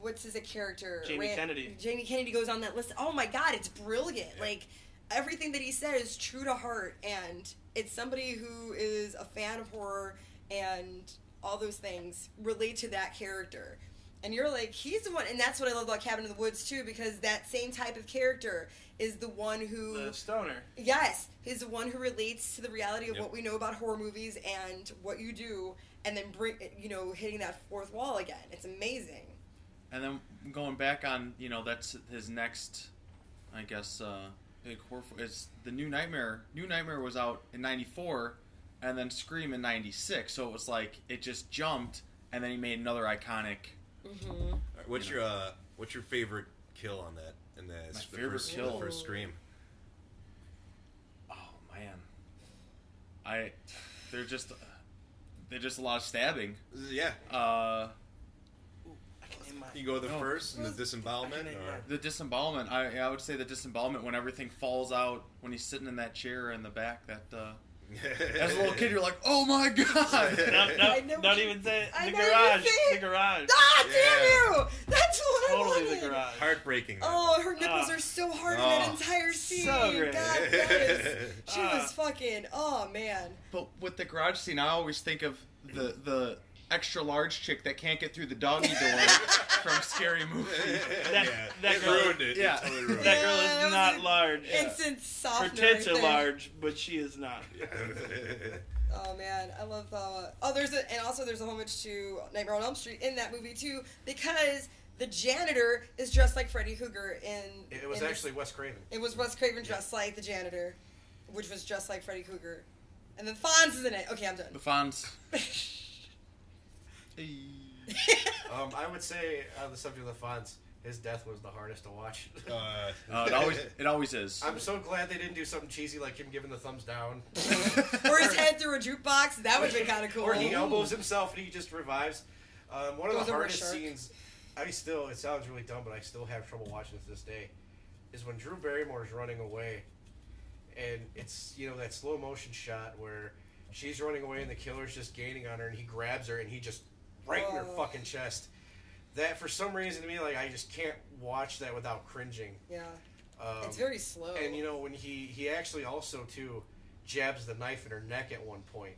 what's his character? Jamie Kennedy. Jamie Kennedy goes on that list. Oh my god, it's brilliant. Yeah. Like everything that he said is true to heart and it's somebody who is a fan of horror and all those things relate to that character. And you're like, he's the one, and that's what I love about Cabin in the Woods too, because that same type of character is the one who the stoner. Yes, he's the one who relates to the reality of Yep. what we know about horror movies and what you do, and then bring you know hitting that fourth wall again. It's amazing. And then going back on, you know, that's his next, I guess, uh, big horror. It's the New Nightmare. New Nightmare was out in '94, and then Scream in '96. So it was like it just jumped, and then he made another iconic. Mm-hmm. All right, what's your uh, what's your favorite kill on that? In that My the favorite first, kill? the first Scream. Oh man, I they're just they're just a lot of stabbing. Yeah, Uh, I can name mine. you go the Oh. first in the disembowelment, or the disembowelment. I I would say the disembowelment when everything falls out when he's sitting in that chair in the back. That uh, as a little kid, you're like, oh my god. <laughs> No, no, I don't even say it. The garage. you're. The garage. Ah, damn you! That's what I Totally wanted. the garage. heartbreaking. that Oh, one. her nipples Ah. are so hard in that Oh. entire scene. So great. God, yes. <laughs> She Ah. was fucking. Oh man. But with the garage scene, I always think of the the extra large chick that can't get through the doggy door <laughs> from Scary Movie. That- yeah, that it girl- ruined it. It yeah. totally ruined That it. girl Yeah, that is was not an large. Instant Her softener. tits are large, but she is not. <laughs> Oh man, I love uh oh there's a and also there's a homage to Nightmare on Elm Street in that movie too because the janitor is dressed like Freddy Krueger in It was in this- actually Wes Craven. it was Wes Craven dressed like the janitor, which was dressed like Freddy Krueger, and then Fonz is in it. Okay, I'm done. The done. <laughs> Fonz. Um, I would say on the subject of the Fonz, his death was the hardest to watch. Uh, <laughs> Uh, it always it always is. I'm so glad they didn't do something cheesy like him giving the thumbs down. <laughs> or his head through a jukebox. That would have been kind of cool. Or he elbows himself and he just revives. Um, one of Goes the hardest scenes, I still, it sounds really dumb, but I still have trouble watching it to this day, is when Drew Barrymore is running away. And it's, you know, that slow motion shot where she's running away and the killer's just gaining on her and he grabs her and he just right in her Oh. fucking chest. That, for some reason, to me, like, I just can't watch that without cringing. Yeah, Um, it's very slow. and you know when he he actually also too jabs the knife in her neck at one point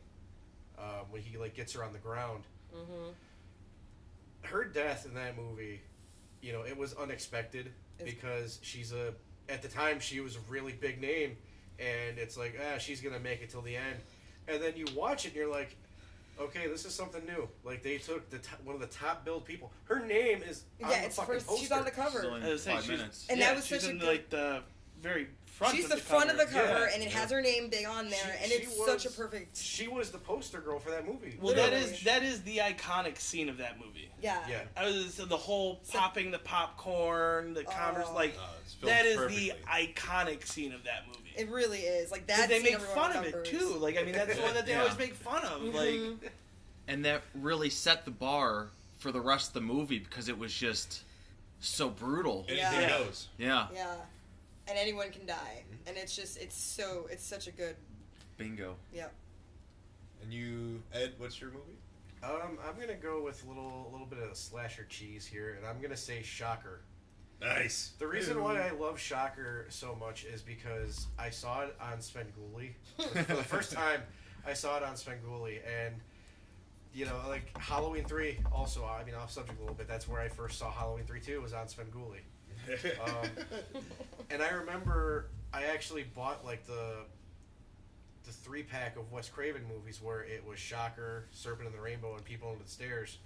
um, when he like gets her on the ground. hmm Her death in that movie, you know, it was unexpected It's- because she's a at the time she was a really big name, and it's like ah she's gonna make it till the end, and then you watch it and you're like. Okay, this is something new. Like they took the top, one of the top billed people. Her name is on Yeah, the it's fucking first. poster. She's on the cover. She's only I was saying, five she's- minutes. And yeah, that was she's such a good- like the very front. She's of the, the front of the cover. cover, Yeah. and it has her name big on there, She- and she it's such a perfect. She was the poster girl for that movie. Well, that Literally. is that is the iconic scene of that movie. Yeah. yeah. I was the whole So- popping the popcorn, the Converse, Oh. like uh, that is perfectly. the iconic scene of that movie. It really is. Like that. they make everyone fun of it too. Like I mean, that's the one that they <laughs> Yeah. always make fun of. Like Mhm. and that really set the bar for the rest of the movie because it was just so brutal. Anything Yeah. goes. Yeah, Yeah. And anyone can die, and it's just it's so it's such a good. bingo. Yep. And you, Ed, what's your movie? Um, I'm gonna go with a little, a little bit of slasher cheese here, and I'm gonna say Shocker. Nice. The reason why I love Shocker so much is because I saw it on Svengoolie <laughs> for the first time. I saw it on Svengoolie, and you know, like Halloween three. Also, I mean, off subject a little bit. That's where I first saw Halloween three too. Was on Svengoolie, <laughs> um, and I remember I actually bought like the the three pack of Wes Craven movies where it was Shocker, Serpent and the Rainbow, and People Under the Stairs.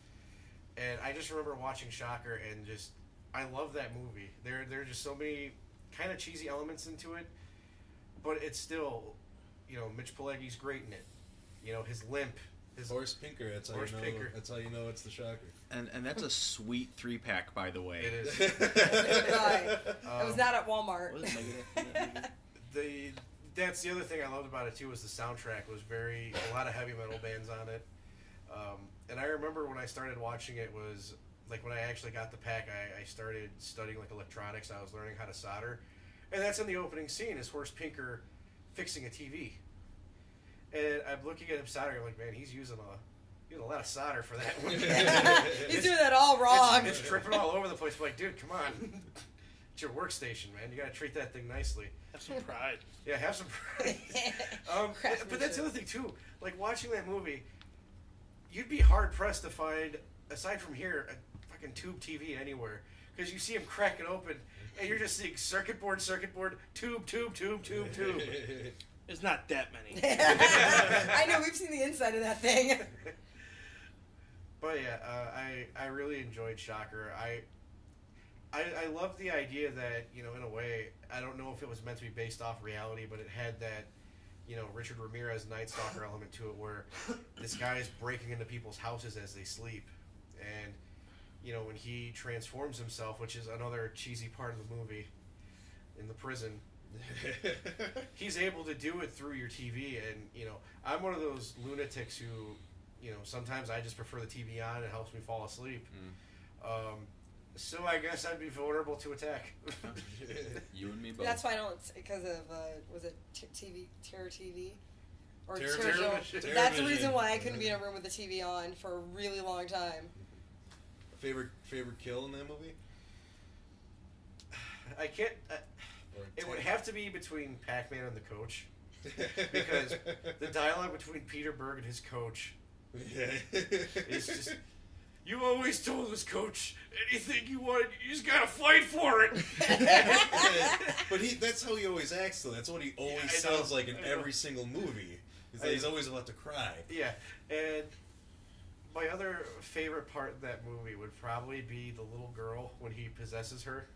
And I just remember watching Shocker and just I love that movie. There there are just so many kind of cheesy elements into it, but it's still, you know, Mitch Pileggi's great in it. You know, his limp, his Horace Pinker. That's how Horace you know. Pinker. That's how you know it's the shocker. And and that's a sweet three pack, by the way. it is. <laughs> Right. I was not at Walmart. What is negative? <laughs> the that's the other thing I loved about it too was the soundtrack was very a lot of heavy metal bands on it. Um, and I remember when I started watching it was like when I actually got the pack, I, I started studying like electronics. I was learning how to solder, and that's in the opening scene is Horace Pinker fixing a TV. And I'm looking at him soldering. I'm like, man, he's using a using a lot of solder for that one. <laughs> He's doing that all wrong. It's, it's tripping all over the place. Like, dude, come on. it's your workstation, man. You got to treat that thing nicely. Have some pride. Yeah, have some pride. <laughs> um, but that's the other thing too. Like watching that movie, you'd be hard pressed to find, aside from here, a fucking tube TV anywhere because you see him crack it open, and you're just seeing circuit board, circuit board, tube, tube, tube, tube, tube. <laughs> There's not that many. <laughs> <laughs> I know we've seen the inside of that thing. But yeah, uh, I I really enjoyed Shocker. I. I, I love the idea that you know in a way I don't know if it was meant to be based off reality, but it had that you know Richard Ramirez Night Stalker element to it, where this guy is breaking into people's houses as they sleep, and you know when he transforms himself, which is another cheesy part of the movie, in the prison, <laughs> he's able to do it through your TV, and you know I'm one of those lunatics who you know sometimes I just prefer the TV on; it helps me fall asleep. Um, so I guess I'd be vulnerable to attack. <laughs> You and me both. That's why I don't because of uh, was it t- TV Terror TV or Terror- Terror Terror Show? Vision. That's the reason why I couldn't be in a room with the TV on for a really long time. Favorite favorite kill in that movie? I can't. Uh, I, it would have to be between Pac-Man and the coach because the dialogue between Peter Berg and his coach yeah. is just. You always told us, Coach, anything you want, you just gotta fight for it. <laughs> but he that's how he always acts though. That's what he always know, sounds like in every single movie. He's, I like, he's always about to cry. Yeah, and my other favorite part of that movie would probably be the little girl when he possesses her,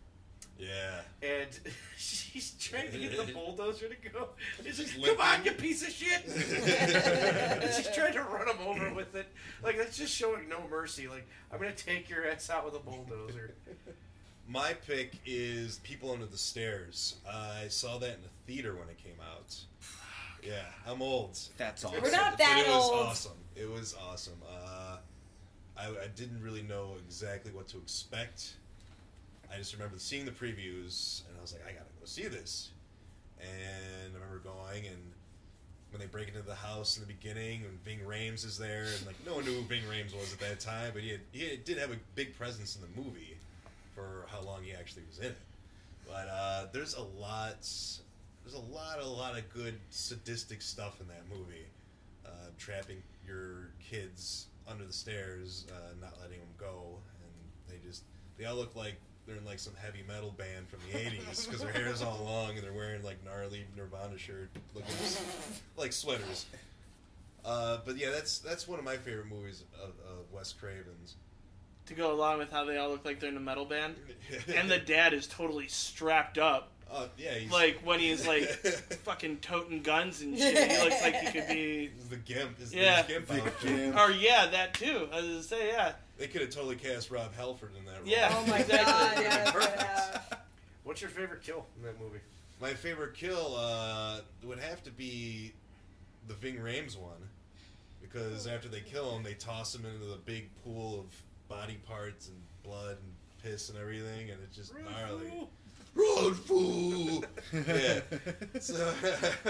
Yeah. and <laughs> she's trying to get the <laughs> bulldozer to go. She's come on, you piece of shit! <laughs> and she's trying to run him over with it. Like that's just showing no mercy. Like I'm gonna take your ass out with a bulldozer. My pick is People Under the Stairs. I saw that in the theater when it came out. Yeah, I'm old. That's We're awesome. not that but it was old. awesome. It was awesome. Uh, I, I didn't really know exactly what to expect. I just remember seeing the previews, and I was like, I gotta go see this. And I remember going, and when they break into the house in the beginning, and Ving Rhames is there, and like no one knew who Ving Rhames was at that time, but he had, he did have a big presence in the movie for how long he actually was in it. But uh, there's a lot, there's a lot, a lot of good sadistic stuff in that movie. Uh, trapping your kids under the stairs, uh, not letting them go, and they just they all look like they're in like some heavy metal band from the '80s because their hair is all long and they're wearing like gnarly Nirvana shirt, looking <laughs> like sweaters. Uh, but yeah, that's that's one of my favorite movies of, of Wes Craven's. To go along with how they all look like they're in a metal band, <laughs> and the dad is totally strapped up, oh yeah, he's, like when he's like <laughs> fucking toting guns and <laughs> shit. He looks like he could be. The gimp. Is Yeah. the gimp The gimp. Or yeah, that too. I was gonna say yeah. They could have totally cast Rob Halford in that role. Yeah. Oh my <laughs> Exactly. god, yeah, Perfect. yeah. What's your favorite kill in that movie? My favorite kill uh, would have to be the Ving Rhames one, because after they kill him, they toss him into the big pool of body parts and blood and piss and everything, and it's just gnarly. Run, fool! yeah. So,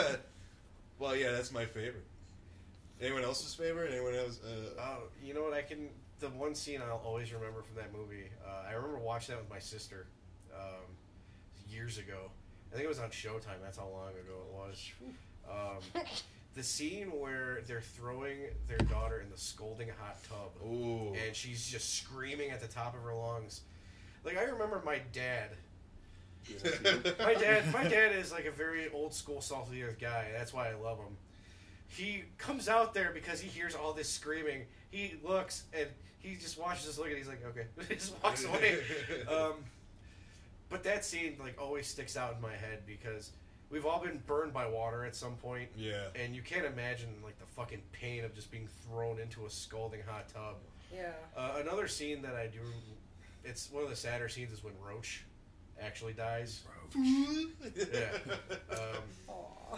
<laughs> well, yeah, that's my favorite. Anyone else's favorite? Anyone else? Uh, Uh, you know what? I can. The one scene I'll always remember from that movie. Uh, I remember watching that with my sister um, years ago. I think it was on Showtime. That's how long ago it was. Um, <laughs> the scene where they're throwing their daughter in the scalding hot tub, ooh. and she's just screaming at the top of her lungs. Like I remember my dad. My dad, my dad is like a very old school, salty earth guy. That's why I love him. He comes out there because he hears all this screaming. He looks and he just watches us look and he's like, okay, <laughs> he just walks away. <laughs> Um, but that scene like always sticks out in my head because we've all been burned by water at some point, yeah. and you can't imagine like the fucking pain of just being thrown into a scalding hot tub. Yeah. Uh, another scene that I do, it's one of the sadder scenes is when Roach actually dies. Yeah. <laughs> Um, Aw.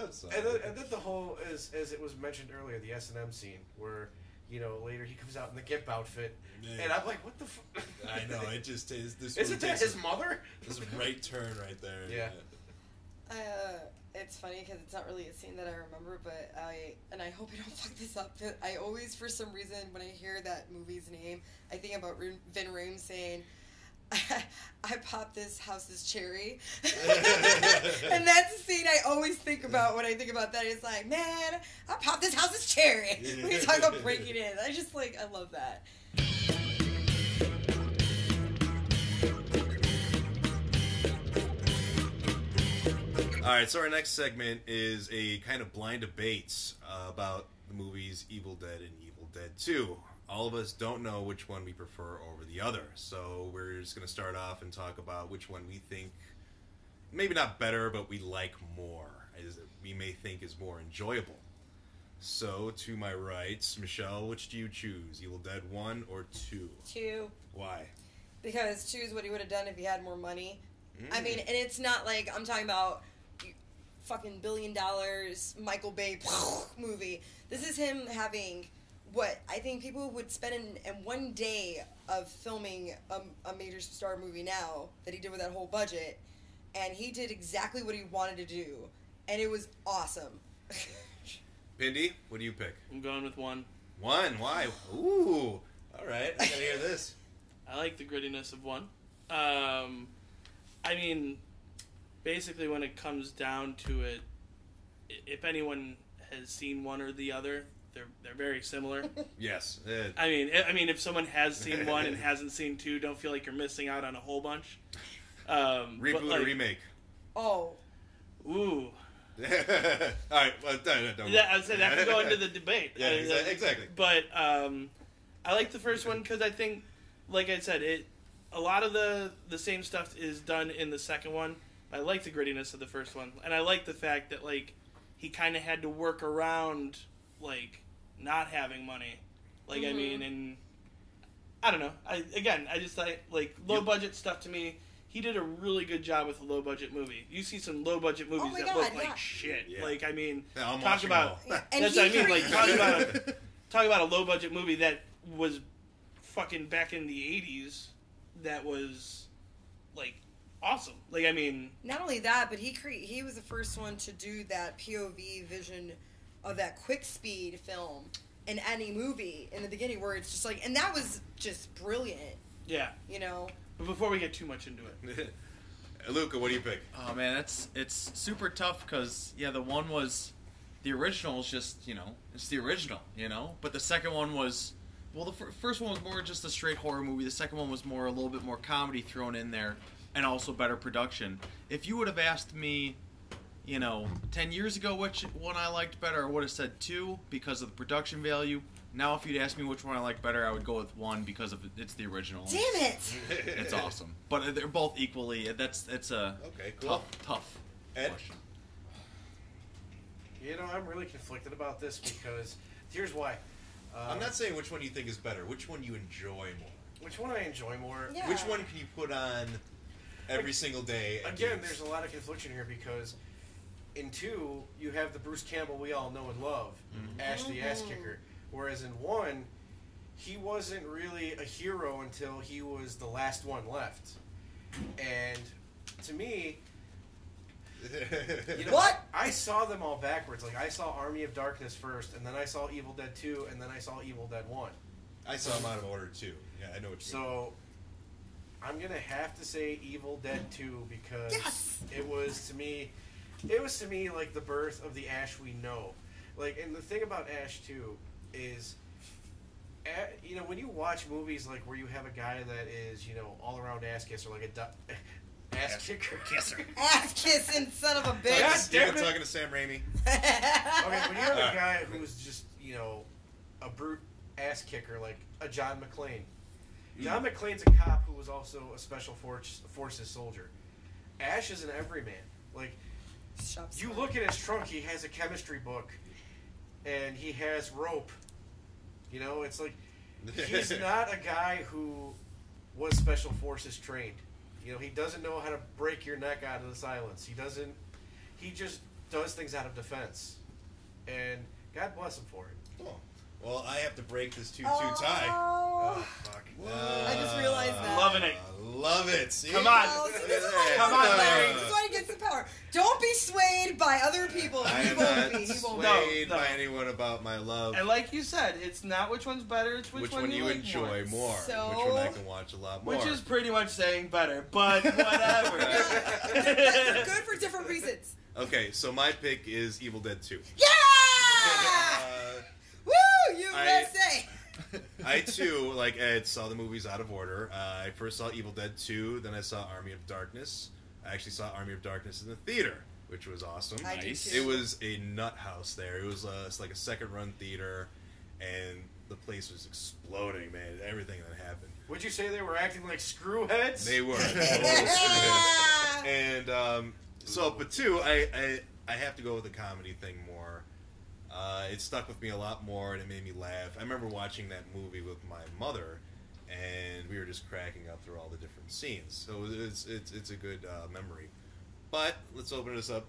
I'm <laughs> sorry. and, then, and then the whole, as, as it was mentioned earlier, the S and M scene where, you know, later he comes out in the Gimp outfit, Yeah. and I'm like, what the? F-? I know it just is. This <laughs> Isn't that his a- mother? This a right turn right there. Yeah. I, uh, it's funny because it's not really a scene that I remember, but I and I hope I don't fuck this up. But I always, for some reason, when I hear that movie's name, I think about Ving Rhames saying, <laughs> "I popped this house's cherry," <laughs> and that's the scene I always think about when I think about that. It's like, man, I popped this house's cherry. <laughs> when you talk about breaking in, I just like I love that. All right, so our next segment is a kind of blind debates uh, about the movies Evil Dead and Evil Dead 2. All of us don't know which one we prefer over the other, so we're just going to start off and talk about which one we think, maybe not better, but we like more, as we may think is more enjoyable. So, to my right, Michelle, which do you choose, Evil Dead 1 or 2? Two. Why? Because two is what he would have done if he had more money. I Mm. mean, and it's not like I'm talking about fucking billion dollars Michael Bay <laughs> movie. This is him having what I think people would spend in, in one day of filming a, a major star movie now that he did with that whole budget, and he did exactly what he wanted to do, and it was awesome. <laughs> Pindy, what do you pick? I'm going with one. One. Why? Ooh. All right. I gotta hear this. <laughs> I like the grittiness of one. Um, I mean, basically, when it comes down to it, if anyone has seen one or the other, they're they're very similar. <laughs> Yes. Uh, I mean, I I mean, if someone has seen one and <laughs> hasn't seen two, don't feel like you're missing out on a whole bunch. Um, reboot like, or remake? oh, Ooh, <laughs> All right. Well, don't, don't yeah, I would say that could go into the debate. Yeah, I- exa- exactly. But um, I like the first one because I think, like I said, it a lot of the the same stuff is done in the second one. I like the grittiness of the first one, and I like the fact that like he kind of had to work around like not having money. Like I Mhm. mean, and I don't know. I again, I just like like low Yep. budget stuff to me. He did a really good job with a low budget movie. You see some low budget movies Oh that God, look yeah. like shit. Yeah. Like I mean, Yeah, I'm talk about them. And that's what I mean. Like talk about a, talk about a low budget movie that was fucking back in the '80s. That was like awesome. Like I mean, Not only that, but he cre- he was the first one to do that POV vision of that quick speed film in any movie in the beginning, where it's just like, and that was just brilliant. yeah. You know, But before we get too much into it, <laughs> Luca, what do you pick? Oh man, it's it's super tough because yeah, the one was the original is just you know it's the original, you know. But the second one was well, the fir- first one was more just a straight horror movie. The second one was more a little bit more comedy thrown in there, and also better production. If you would have asked me, you know, ten years ago which one I liked better, I would have said two because of the production value. Now, if you'd ask me which one I like better, I would go with one because of it's the original. damn it! It's awesome, but they're both equally. That's it's a Okay, cool. tough tough Ed? question. You know, I'm really conflicted about this because here's why. Um, I'm not saying which one you think is better. Which one you enjoy more? which one I enjoy more. Yeah. Which one can you put on every single day? Again, there's a lot of confliction here because in two you have the Bruce Campbell we all know and love, mm-hmm. Ash the Ass mm-hmm. Kicker, whereas in one he wasn't really a hero until he was the last one left, and to me. <laughs> You know, What? I saw them all backwards. Like I saw Army of Darkness first, and then I saw Evil Dead Two, and then I saw Evil Dead One. I saw them out of order too. Yeah, I know what you mean. So I'm gonna have to say Evil Dead 2 because Yes! it was to me it was to me like the birth of the Ash we know. Like and the thing about Ash too is a- you know when you watch movies like where you have a guy that is, you know, all around ass kisser like a du- <laughs> ass kicker. Kisser. <laughs> Ass kissing son of a bitch. God bitch. damn I'm it. talking to Sam Raimi. <laughs> Okay, when you have a Alright. guy who's just, you know, a brute ass kicker like a John McClane. Mm. John McClane's a cop who was also a special forces soldier. Ash is an everyman. Like Shop you look at his trunk, he has a chemistry book, and he has rope. You know, it's like he's <laughs> not a guy who was special forces trained. You know, he doesn't know how to break your neck out of the silence. He doesn't. He just does things out of defense, and God bless him for it. Oh. Well, I have to break this two-two Oh. tie. Oh fuck! I just realized that. Loving it. Uh, Love it. See? Come on. Oh, see, this is why Come on, Larry. This is why he gets the power. Don't be swayed by other people. I He am won't not be. He won't swayed No, no. by anyone about my love. and like you said, it's not which one's better. It's which, which, one, one you like enjoy more. more? So- Which one I can watch a lot more? Which is pretty much saying better, but <laughs> whatever. <laughs> be. Good for different reasons. okay. So my pick is Evil Dead Two. Yeah! Uh, Woo! USA! I too, like Ed, saw the movies out of order. Uh, I first saw Evil Dead 2, then I saw Army of Darkness. I actually saw Army of Darkness in the theater, which was awesome. I Nice. It was a nut house there. It was uh, it's like a second run theater, and the place was exploding, man. Everything that happened. Would you say they were acting like screwheads? They were. <laughs> Yeah. <laughs> and um, so, but two, I, I I have to go with the comedy thing more. Uh, it stuck with me a lot more, and it made me laugh. I remember watching that movie with my mother, and we were just cracking up through all the different scenes. So it's it's it's a good uh, memory. But let's open this up.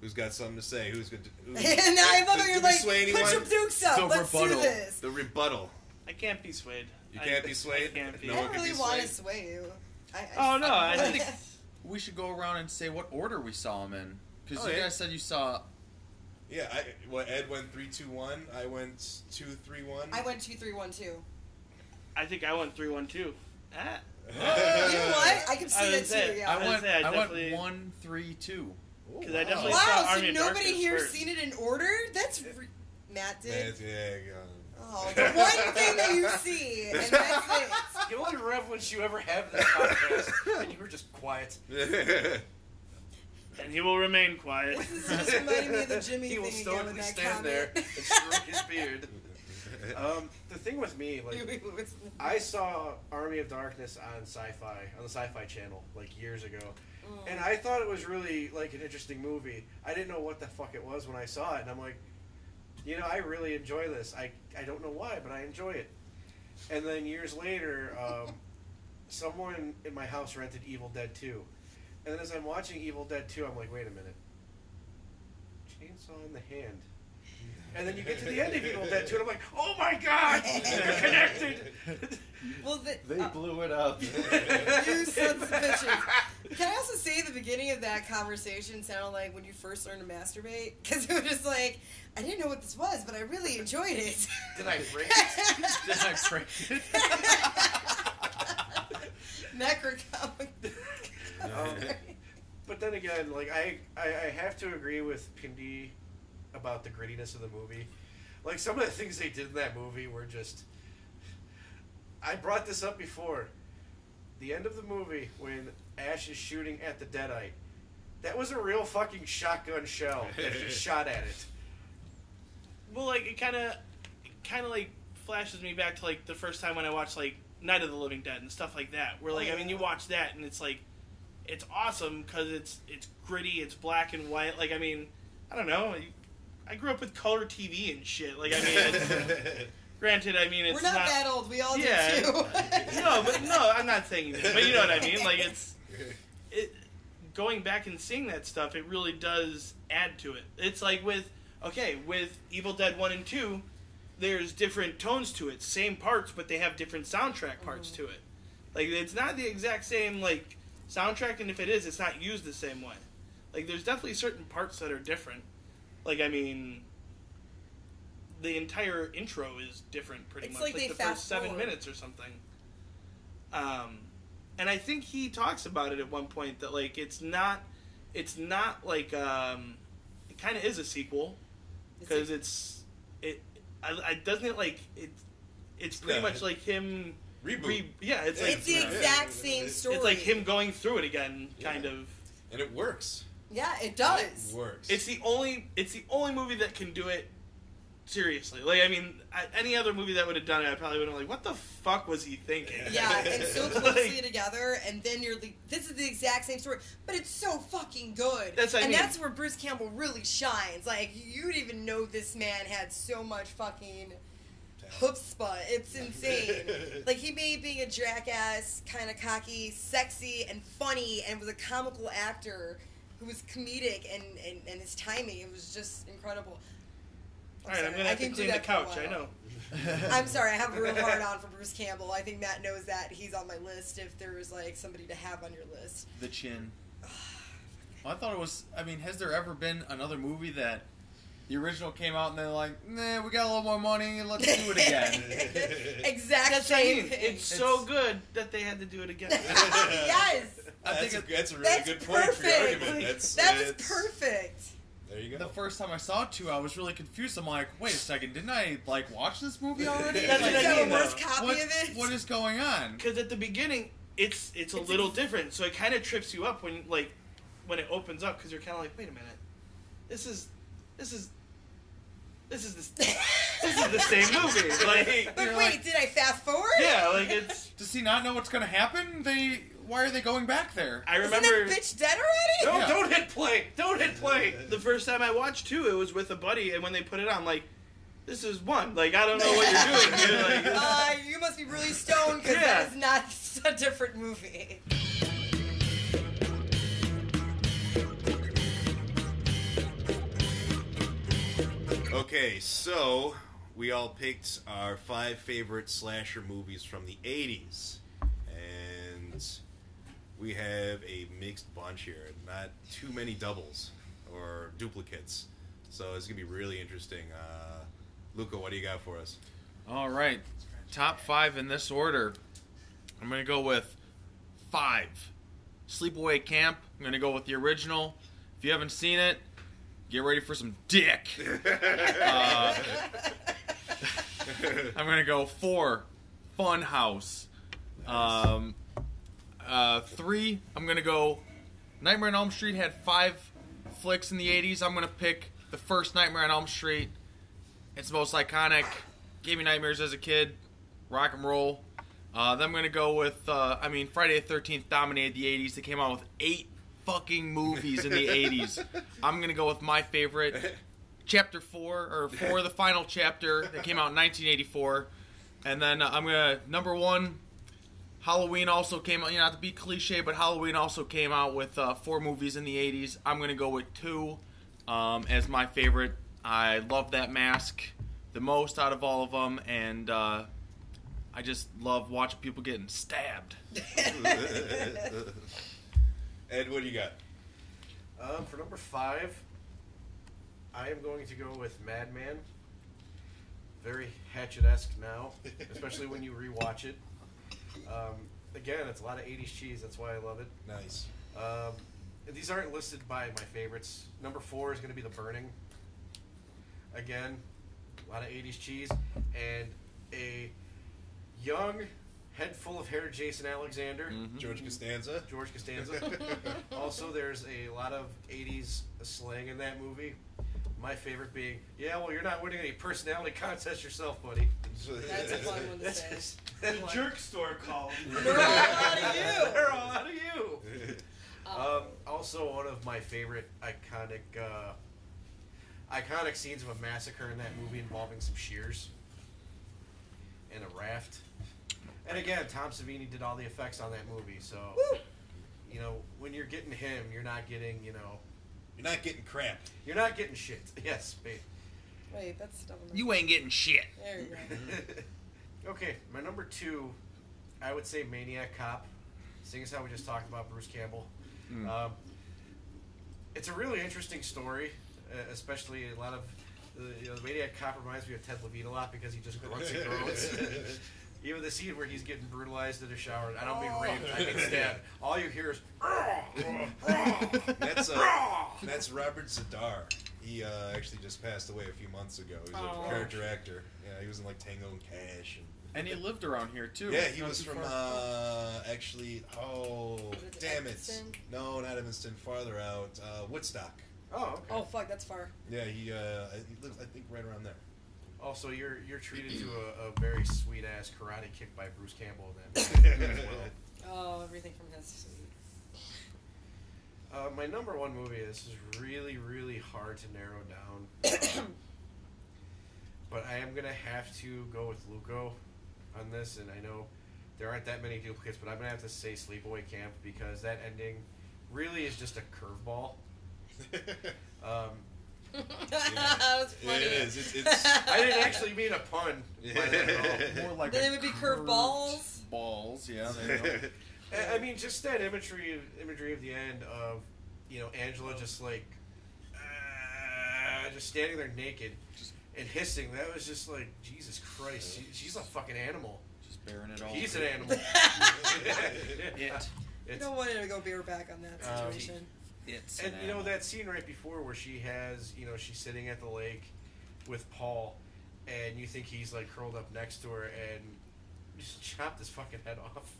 Who's got something to say? Who's good? To, who, <laughs> and I love did- how you're did we like, sway put your dukes up. The Let's rebuttal. do this. The rebuttal. I can't be swayed. You can't be swayed? I can't be. No I don't really be want to sway you. I, I Oh no! I I <laughs> think We should go around and say what order we saw him in. Because Oh, you yeah. guys said you saw. Yeah, I, well, Ed went three, two, one. I went two, three, one. I went two, three, one, two. I think I went three one two. Ah. you know what? I can see I that would say- too. I Yeah. would went. say I I, went definitely- one, three, two. Oh, 'Cause I definitely- Wow. saw So Army of nobody here first. seen it in order? That's re- Matt did. Man, yeah, Oh, the one thing that you see, and that's it. The only reverence you ever have in this podcast, and you were just quiet. <laughs> And he will remain quiet. <laughs> This is just reminding me of the Jimmy <laughs> He will thing again with stoically that stand comment. there and stroke his beard. <laughs> Um, the thing with me, like, I saw Army of Darkness on Sci-Fi on the Sci-Fi Channel like years ago, and I thought it was really like an interesting movie. I didn't know what the fuck it was when I saw it, and I'm like, you know, I really enjoy this. I I don't know why, but I enjoy it. And then years later, um, someone in my house rented Evil Dead 2. And then as I'm watching Evil Dead 2, I'm like, wait a minute. Chainsaw in the hand. And then you get to the end of Evil Dead 2, and I'm like, oh my god! They're connected! <laughs> Well, the, They uh, blew it up. <laughs> you sons of bitches. Can I also say the beginning of that conversation sounded like when you first learned to masturbate? Because it was just like, I didn't know what this was, but I really enjoyed it. <laughs> Did I break it? Did I break it? Necrocomic. Um, <laughs> but then again, like I, I, I have to agree with Pindy about the grittiness of the movie. Like some of the things they did in that movie were just. I brought this up before. The end of the movie when Ash is shooting at the Deadite. That was a real fucking shotgun shell that he <laughs> shot at it. Well, like it kind of, kind of like flashes me back to like the first time when I watched like Night of the Living Dead and stuff like that. Where like I mean, you watch that and it's like, it's awesome because it's it's gritty, it's black and white. Like I mean, I don't know. I grew up with color TV and shit. Like I mean, it's, <laughs> granted, I mean it's We're not, that old. We all Yeah. did too. <laughs> no, but no, I'm not saying that. But you know what I mean. Like it's it going back and seeing that stuff. It really does add to it. It's like with okay with Evil Dead one and two. There's different tones to it, same parts, but they have different soundtrack parts mm-hmm. to it. Like it's not the exact same like soundtrack, and if it is, it's not used the same way. Like there's definitely certain parts that are different. Like I mean, the entire intro is different, pretty It's much. like Like, they the fast first seven forward. minutes or something. Um, and I think he talks about it at one point that like it's not, it's not like um, it kind of is a sequel because it's it, I, I doesn't it like it, it's pretty Yeah. much like him. Reboot. Re, yeah, it's Yeah, like it's the Yeah. exact same story. it's like him going through it again, kind Yeah. of. and it works. Yeah, it does. It works. It's the only it's the only movie that can do it seriously. Like I mean, any other movie that would have done it, I probably would have like, what the fuck was he thinking? Yeah, <laughs> and so Like- closely together, and then you're like, this is the exact same story, but it's so fucking good. That's what I and mean. that's where Bruce Campbell really shines. Like, you would even know this man had so much fucking chutzpah. It's insane. <laughs> like, he made being a jackass, kind of cocky, sexy, and funny, and was a comical actor who was comedic, and, and, and his timing, it was just incredible. All right, I'm gonna I have to can do clean the that couch. I know. <laughs> I'm sorry, I have a real hard <laughs> on for Bruce Campbell. I think Matt knows that he's on my list. If there was like somebody to have on your list, The chin. <sighs> Well, I thought it was. I mean, has there ever been another movie that the original came out and they're like, nah, we got a little more money, let's do it again? <laughs> exactly. That's what I mean. thing. It's so good that they had to do it again. <laughs> yes, I that's, think a, that's a really that's good point for your perfect. argument. That's, that was perfect. There you go. The first time I saw two, I was really confused. I'm like, wait a second, didn't I like watch this movie <laughs> already? That's Like, what You I mean, worse copy what, of it. what is going on? Because at the beginning, it's it's a It's little ex- different, so it kind of trips you up when like when it opens up because you're kind of like, wait a minute, this is this is this is the this is the same movie. <laughs> Like, but wait, like- did I fast forward? yeah, like it's. <laughs> Does he not know what's going to happen? They why are they going back there? I remember. Isn't remember that bitch dead already? No, Yeah. don't hit play! Don't hit play! the first time I watched two, it was with a buddy, and when they put it on, like, this is one. Like, I don't know what you're doing. You're <laughs> like, Uh, you must be really stoned because Yeah. that is not a different movie. Okay, so we all picked our five favorite slasher movies from the 80s. And we have a mixed bunch here. Not too many doubles or duplicates. So it's going to be really interesting. Uh, Luca, what do you got for us? All right, top five in this order. I'm gonna go with five. Sleepaway Camp. I'm gonna go with the original. If you haven't seen it, get ready for some dick. Uh, <laughs> I'm gonna go four. Fun House. Um, uh, three. I'm gonna go. Nightmare on Elm Street had five flicks in the '80s. I'm gonna pick the first Nightmare on Elm Street. It's most iconic. Gave me nightmares as a kid. Rock and roll. Uh, then I'm gonna go with. Uh, I mean, Friday the Thirteenth dominated the '80s. They came out with eight fucking movies in the '80s. I'm gonna go with my favorite, Chapter Four or Four, the final chapter that came out in 1984. And then uh, I'm gonna number one. Halloween also came out. You know, not to be cliche, but Halloween also came out with uh, four movies in the '80s. I'm gonna go with two um, as my favorite. I love that mask the most out of all of them, and uh, I just love watching people getting stabbed. <laughs> <laughs> Ed, what do you got? Um, for number five, I am going to go with Madman. Very Hatchet-esque now, <laughs> especially when you rewatch it. Um, again, it's a lot of '80s cheese. That's why I love it. Nice. Um, these aren't listed by my favorites. Number four is going to be The Burning. Again, a lot of 80s cheese. And a young, head full of hair Jason Alexander, Mhm. George Costanza. George Costanza. <laughs> also, there's a lot of 80s slang in that movie. My favorite being, yeah, well, you're not winning any personality contest yourself, buddy. That's a fun one to say. The jerk store called. <laughs> They're all out of you. <laughs> They're all out of you. Um, Um, also, one of my favorite iconic uh, iconic scenes of a massacre in that movie involving some shears and a raft. And again, Tom Savini did all the effects on that movie, so you know when you're getting him, you're not getting you know You're not getting crap. you're not getting shit. <laughs> Yes, babe. Wait, that's double. You ain't getting shit. There you go. <laughs> okay, my number two, I would say Maniac Cop. Seeing as how we just talked about Bruce Campbell, Mm. um, it's a really interesting story, uh, especially a lot of uh, you know, the Maniac Cop reminds me of Ted Levine a lot because he just grunts and groans. <laughs> Even the scene where he's getting brutalized in a shower. I don't mean raped. I mean stabbed. <laughs> All you hear is. That's uh, that's Robert Z'Dar. He uh, actually just passed away a few months ago. He's Oh. a character actor. Yeah, he was in like Tango and Cash. And, And he lived around here too. yeah, he was from uh, actually. Oh, it damn it! Evanston? No, not Evanston. Farther out, uh, Woodstock. Oh, okay. Oh fuck, that's far. Yeah, he uh, he lives I think right around there. Also, you're you're treated to a, a very sweet ass karate kick by Bruce Campbell then as <laughs> well. Oh, everything from his sweet. Uh, my number one movie. This is really really hard to narrow down, <coughs> but I am gonna have to go with Luco on this, and I know there aren't that many duplicates, but I'm gonna have to say Sleepaway Camp because that ending really is just a curveball. <laughs> Um, that was funny. It is. It's, it's I didn't actually mean a pun by that at all. <laughs> More like Then a it would be curved curved balls. Balls, yeah. There. <laughs> I- I mean, just that imagery, imagery of the end of, you know, Angela just like, uh, just standing there naked and hissing. That was just like, Jesus Christ, she, she's a fucking animal. Just bearing it all. He's an <laughs> animal. It. You don't want to go bear back on that Um, situation. It's and an you know that scene right before where she has, you know, she's sitting at the lake with Paul, and you think he's like curled up next to her and just <laughs> chopped his fucking head off.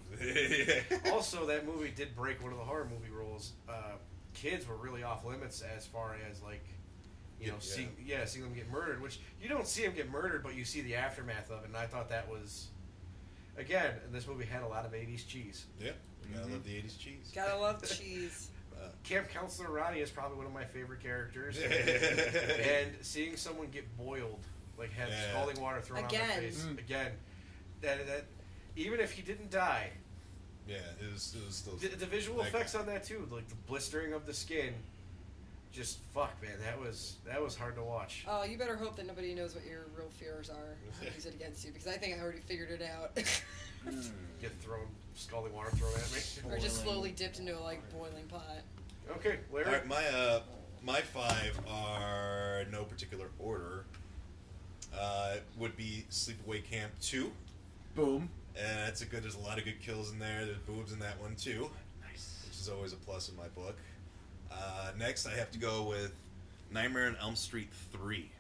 <laughs> also, that movie did break one of the horror movie rules. Uh, kids were really off limits as far as like, you know, Yeah. seeing yeah, seeing them get murdered. Which you don't see them get murdered, but you see the aftermath of it. And I thought that was, again, this movie had a lot of '80s cheese. yeah, you gotta love the '80s cheese. Gotta love <laughs> cheese. Uh, Camp Counselor Ronnie is probably one of my favorite characters, <laughs> and seeing someone get boiled, like have Yeah. scalding water thrown on their face Mm. again, that that even if he didn't die, yeah, it was. It was still. the, the visual that effects guy. on that too, like the blistering of the skin, just fuck, man, that was that was hard to watch. Oh, you better hope that nobody knows what your real fears are <laughs> and use it against you because I think I already figured it out. <laughs> Get thrown scalding water thrown at me. or just slowly dipped into a like boiling pot. Okay, Larry. All right, my uh, my five are no particular order. Uh, would be Sleepaway Camp two, Boom. and that's a good. There's a lot of good kills in there. There's boobs in that one too, Nice. which is always a plus in my book. Uh, next, I have to go with Nightmare on Elm Street three.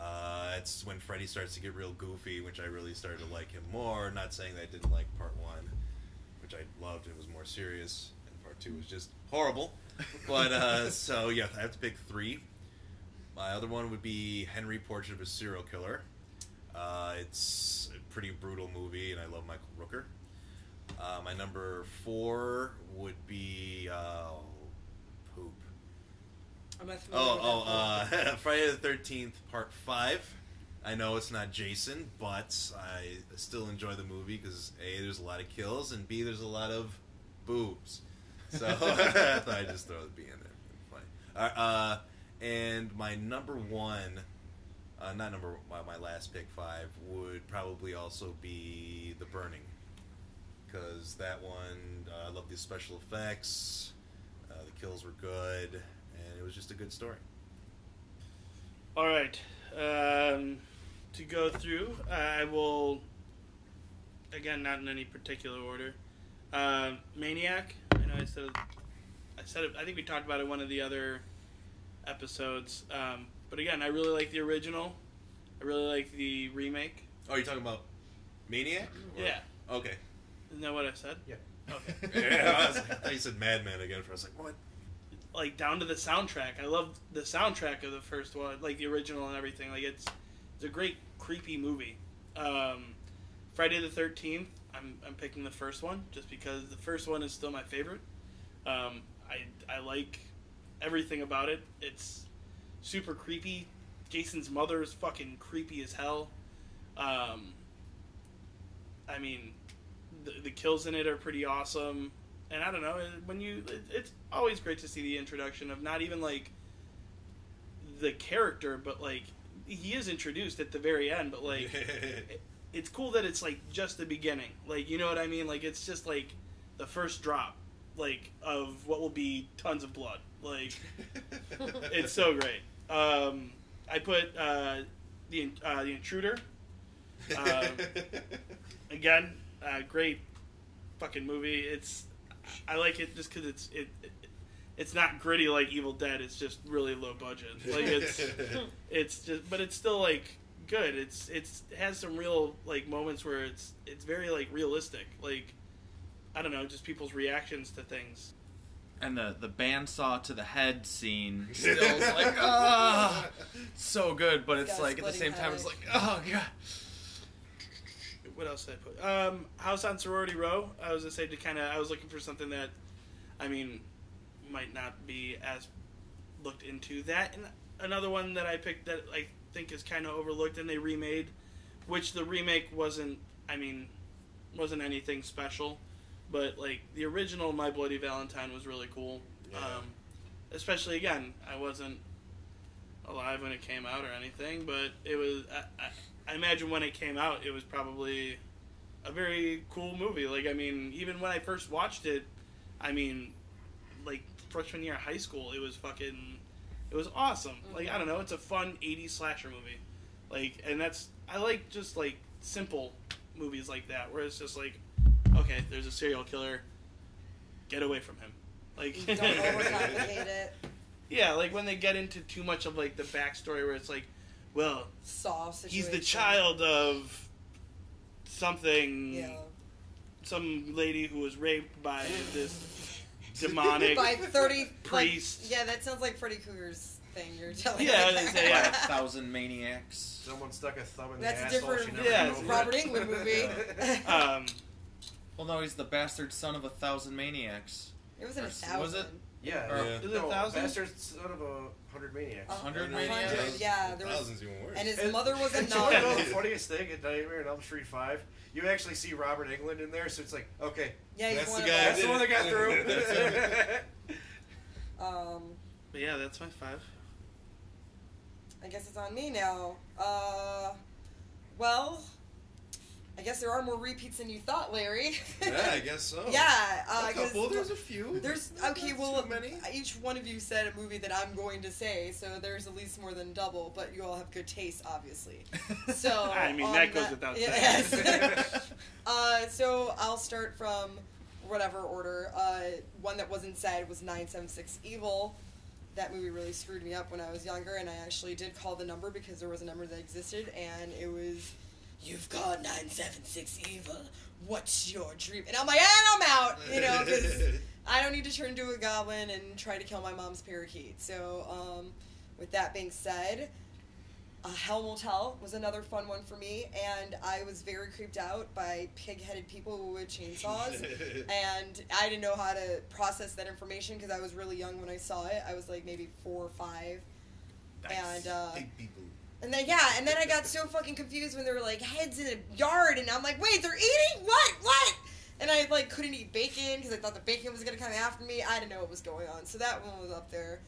Uh, it's when Freddy starts to get real goofy, which I really started to like him more. Not saying that I didn't like part one, which I loved. It was more serious, and part two was just horrible. But uh, <laughs> so yeah, I have to pick three. My other one would be Henry Portrait of a Serial Killer. Uh, it's a pretty brutal movie, and I love Michael Rooker. Uh, my number four would be uh, poop. I'm not familiar Oh, oh, uh, <laughs> Friday the Thirteenth Part Five. I know it's not Jason, but I still enjoy the movie because a there's a lot of kills and b there's a lot of boobs. So <laughs> I thought I'd just throw the B in there. Funny. Uh, and my number one, uh, not number my, my last pick five would probably also be The Burning because that one uh, I love the special effects, uh, the kills were good, and it was just a good story. All right. Um, to go through, I will, again, not in any particular order. Uh, Maniac. I know I said, I said it. I think we talked about it one of the other episodes. Um, but again, I really like the original. I really like the remake. Oh, you're talking about Maniac? Or- Yeah. Okay. Isn't that what I said? Yeah. Okay. <laughs> yeah, I, was, I thought you said Madman again. For I was like, what? like down to the soundtrack. I love the soundtrack of the first one, like the original and everything. Like it's it's a great creepy movie. Um, Friday the Thirteenth. I'm I'm picking the first one just because the first one is still my favorite. Um, I I like everything about it. It's super creepy. Jason's mother is fucking creepy as hell. Um, I mean, the, the kills in it are pretty awesome. And I don't know when you, it, it's always great to see the introduction of not even like the character, but like he is introduced at the very end. But like, it- <laughs> it's cool that it's like just the beginning. Like you know what I mean? Like it's just like the first drop, like of what will be tons of blood. Like <laughs> it's so great. Um, I put uh, the uh, the intruder <laughs> Um, again. Uh, great fucking movie. It's I like it just because it's it, it it's not gritty like Evil Dead. It's just really low budget. Like it's <laughs> it's just but it's still like good. It's it's it has some real like moments where it's it's very like realistic. Like I don't know, just people's reactions to things. And the the bandsaw to the head scene <laughs> still is like ah, so good, but it's like at the same splitting time it's like oh god. What else did I put? Um, House on Sorority Row. I was gonna say to kind of I was looking for something that, I mean, might not be as looked into. That and another one that I picked that I think is kind of overlooked and they remade, which the remake wasn't. I mean, wasn't anything special, but like the original My Bloody Valentine was really cool. Yeah. Um, especially again, I wasn't alive when it came out or anything, but it was. I, I, I imagine when it came out, it was probably a very cool movie. Like, I mean, even when I first watched it, I mean, like freshman year of high school, it was fucking, it was awesome. Like, I don't know, it's a fun '80s slasher movie. Like, and that's I like just like simple movies like that, where it's just like, okay, there's a serial killer, get away from him. Like, Don't <laughs> overcomplicate it. yeah, like when they get into too much of like the backstory, where it's like, well, Soft he's the child of something Yeah. some lady who was raped by this demonic By thirty priest. Like, yeah, that sounds like Freddy Krueger's thing you're telling Yeah, me. I was gonna say, yeah. <laughs> Five thousand maniacs. Someone stuck a thumb in That's a the asshole. different she never Yeah, got Robert it. Englund movie. um Well, no, he's the bastard son of a thousand maniacs. it was in a thousand. was it? Yeah. Or- Yeah. Is it no, a thousand? Bastard son of a hundred maniacs. A Hundred hundred, maniacs? Yeah, there was, Thousands even worse. and his And- mother was a <laughs> and you know nun. the funniest thing in Nightmare on Elm Street Five? You actually see Robert Englund in there, so it's like, okay, Yeah, he's That's the guy that's the one that got through. <laughs> Um, but yeah, that's my five. I guess it's on me now. Uh, well, I guess there are more repeats than you thought, Larry. yeah, I guess so. <laughs> yeah, uh, a 'cause couple. There's a few. There's Not okay. too Well, many. each one of you said a movie that I'm going to say, so there's at least more than double. But you all have good taste, obviously. <laughs> So <laughs> I mean, on that goes without saying. Yes. uh, so I'll start from whatever order. Uh, one that wasn't said was 976 Evil. That movie really screwed me up when I was younger, and I actually did call the number because there was a number that existed, and it was, "You've called 976 Evil. What's your dream?" And I'm like, "And I'm out," you know, because <laughs> I don't need to turn into a goblin and try to kill my mom's parakeet. So, um, with that being said, uh, Hell Motel was another fun one for me, and I was very creeped out by pig-headed people with chainsaws, <laughs> and I didn't know how to process that information because I was really young when I saw it. I was like maybe four or five, and uh. And then yeah, and then I got so fucking confused when there were like heads in a yard, and I'm like, wait, they're eating what? What? And I like couldn't eat bacon because I thought the bacon was gonna come after me. I didn't know what was going on, so that one was up there.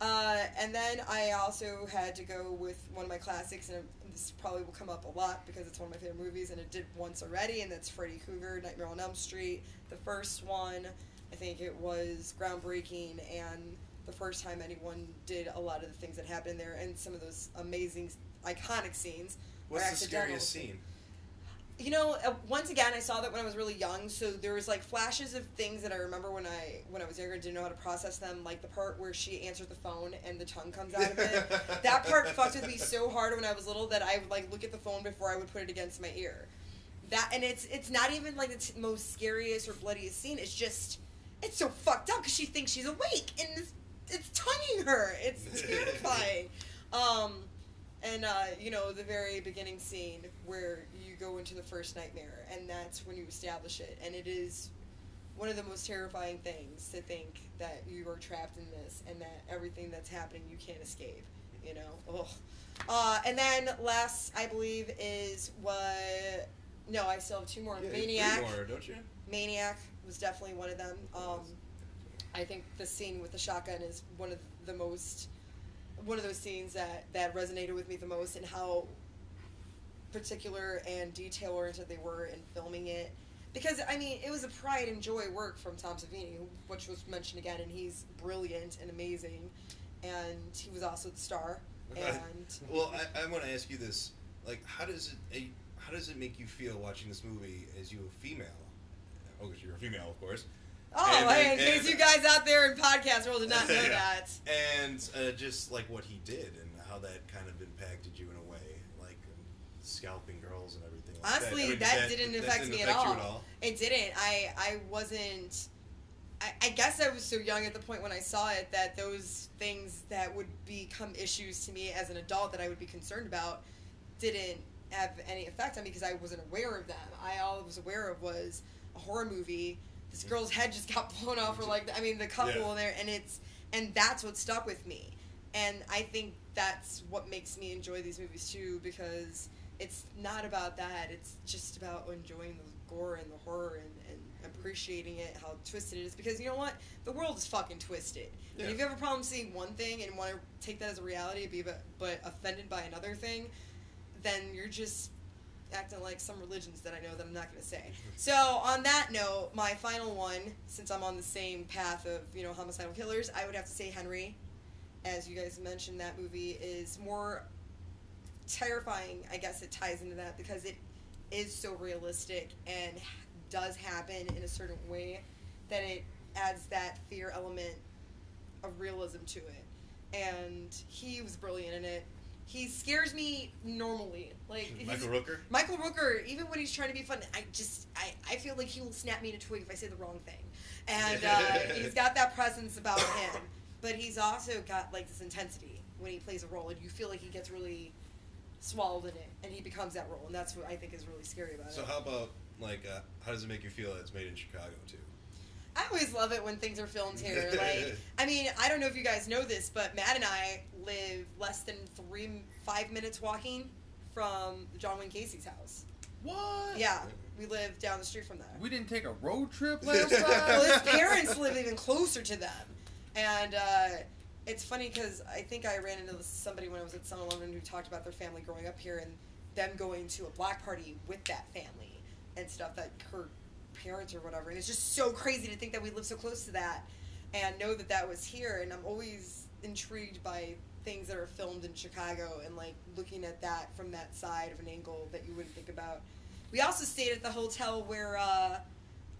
Uh, and then I also had to go with one of my classics, and this probably will come up a lot because it's one of my favorite movies, and it did once already, and that's Freddy Krueger, Nightmare on Elm Street. The first one, I think it was groundbreaking, and the first time anyone did a lot of the things that happened there, and some of those amazing, iconic scenes. What's the scariest scene? You know, uh, once again, I saw that when I was really young, so there was like flashes of things that I remember when I when I was younger and didn't know how to process them, like the part where she answered the phone and the tongue comes out of it. <laughs> that part fucked with me so hard when I was little that I would like look at the phone before I would put it against my ear. That and it's it's not even like the t- most scariest or bloodiest scene. It's just it's so fucked up because she thinks she's awake and it's, it's tonguing her. It's <laughs> terrifying. um, and uh, you know the very beginning scene where you go into the first nightmare, and that's when you establish it, and it is one of the most terrifying things to think that you are trapped in this, and that everything that's happening you can't escape. You know, Ugh. Uh, and then last, I believe, is what. No, I still have two more. Yeah, Maniac. more, don't you? Maniac was definitely one of them. Um, I think the scene with the shotgun is one of the most, one of those scenes that that resonated with me the most, and how particular and detail oriented they were in filming it. Because I mean, it was a pride and joy work from Tom Savini, which was mentioned again, and he's brilliant and amazing, and he was also the star. <laughs> And well, I, I want to ask you this: like, how does it how does it make you feel watching this movie as you a female? Oh, because you're a female, of course. Oh, And- hey, in and- case and- you guys out there in podcast world did not know Yeah. that. And uh, just like what he did and how that kind of impacted you in a way, like scalping girls and everything. Like Honestly, that, I that, mean, didn't that affect me affect at, all. at all. It didn't. I I wasn't. I, I guess I was so young at the point when I saw it that those things that would become issues to me as an adult that I would be concerned about didn't have any effect on me because I wasn't aware of them. I all I was aware of was a horror movie. This girl's head just got blown off, or like I mean, the couple Yeah. in there, and it's and that's what stuck with me. And I think that's what makes me enjoy these movies too, because it's not about that. It's just about enjoying the gore and the horror and, and appreciating it, how twisted it is. Because you know what? The world is fucking twisted. Yeah. And if you have a problem seeing one thing and want to take that as a reality, be but, but offended by another thing, then you're just acting like some religions that I know that I'm not going to say. So on that note, my final one, since I'm on the same path of you know homicidal killers, I would have to say Henry. As you guys mentioned, that movie is more terrifying. I guess it ties into that because it is so realistic and does happen in a certain way that it adds that fear element of realism to it. And he was brilliant in it. He scares me normally. Like Michael Rooker. Michael Rooker, even when he's trying to be fun, I just I, I feel like he will snap me in a twig if I say the wrong thing. And uh, he's got that presence about him, but he's also got like this intensity when he plays a role, and you feel like he gets really swallowed in it, and he becomes that role, and that's what I think is really scary about So it. So how about like uh, how does it make you feel that it's made in Chicago too? I always love it when things are filmed here. Like, <laughs> I mean, I don't know if you guys know this, but Matt and I live less than three, five minutes walking from John Wayne Gacy's house. What? Yeah, we live down the street from there. We didn't take a road trip last well, his <laughs> parents live even closer to them, and uh, it's funny because I think I ran into somebody when I was at 7-Eleven who talked about their family growing up here and them going to a black party with that family and stuff that her parents or whatever, and it's just so crazy to think that we live so close to that and know that that was here, and I'm always intrigued by things that are filmed in Chicago and like looking at that from that side of an angle that you wouldn't think about. We also stayed at the hotel where uh,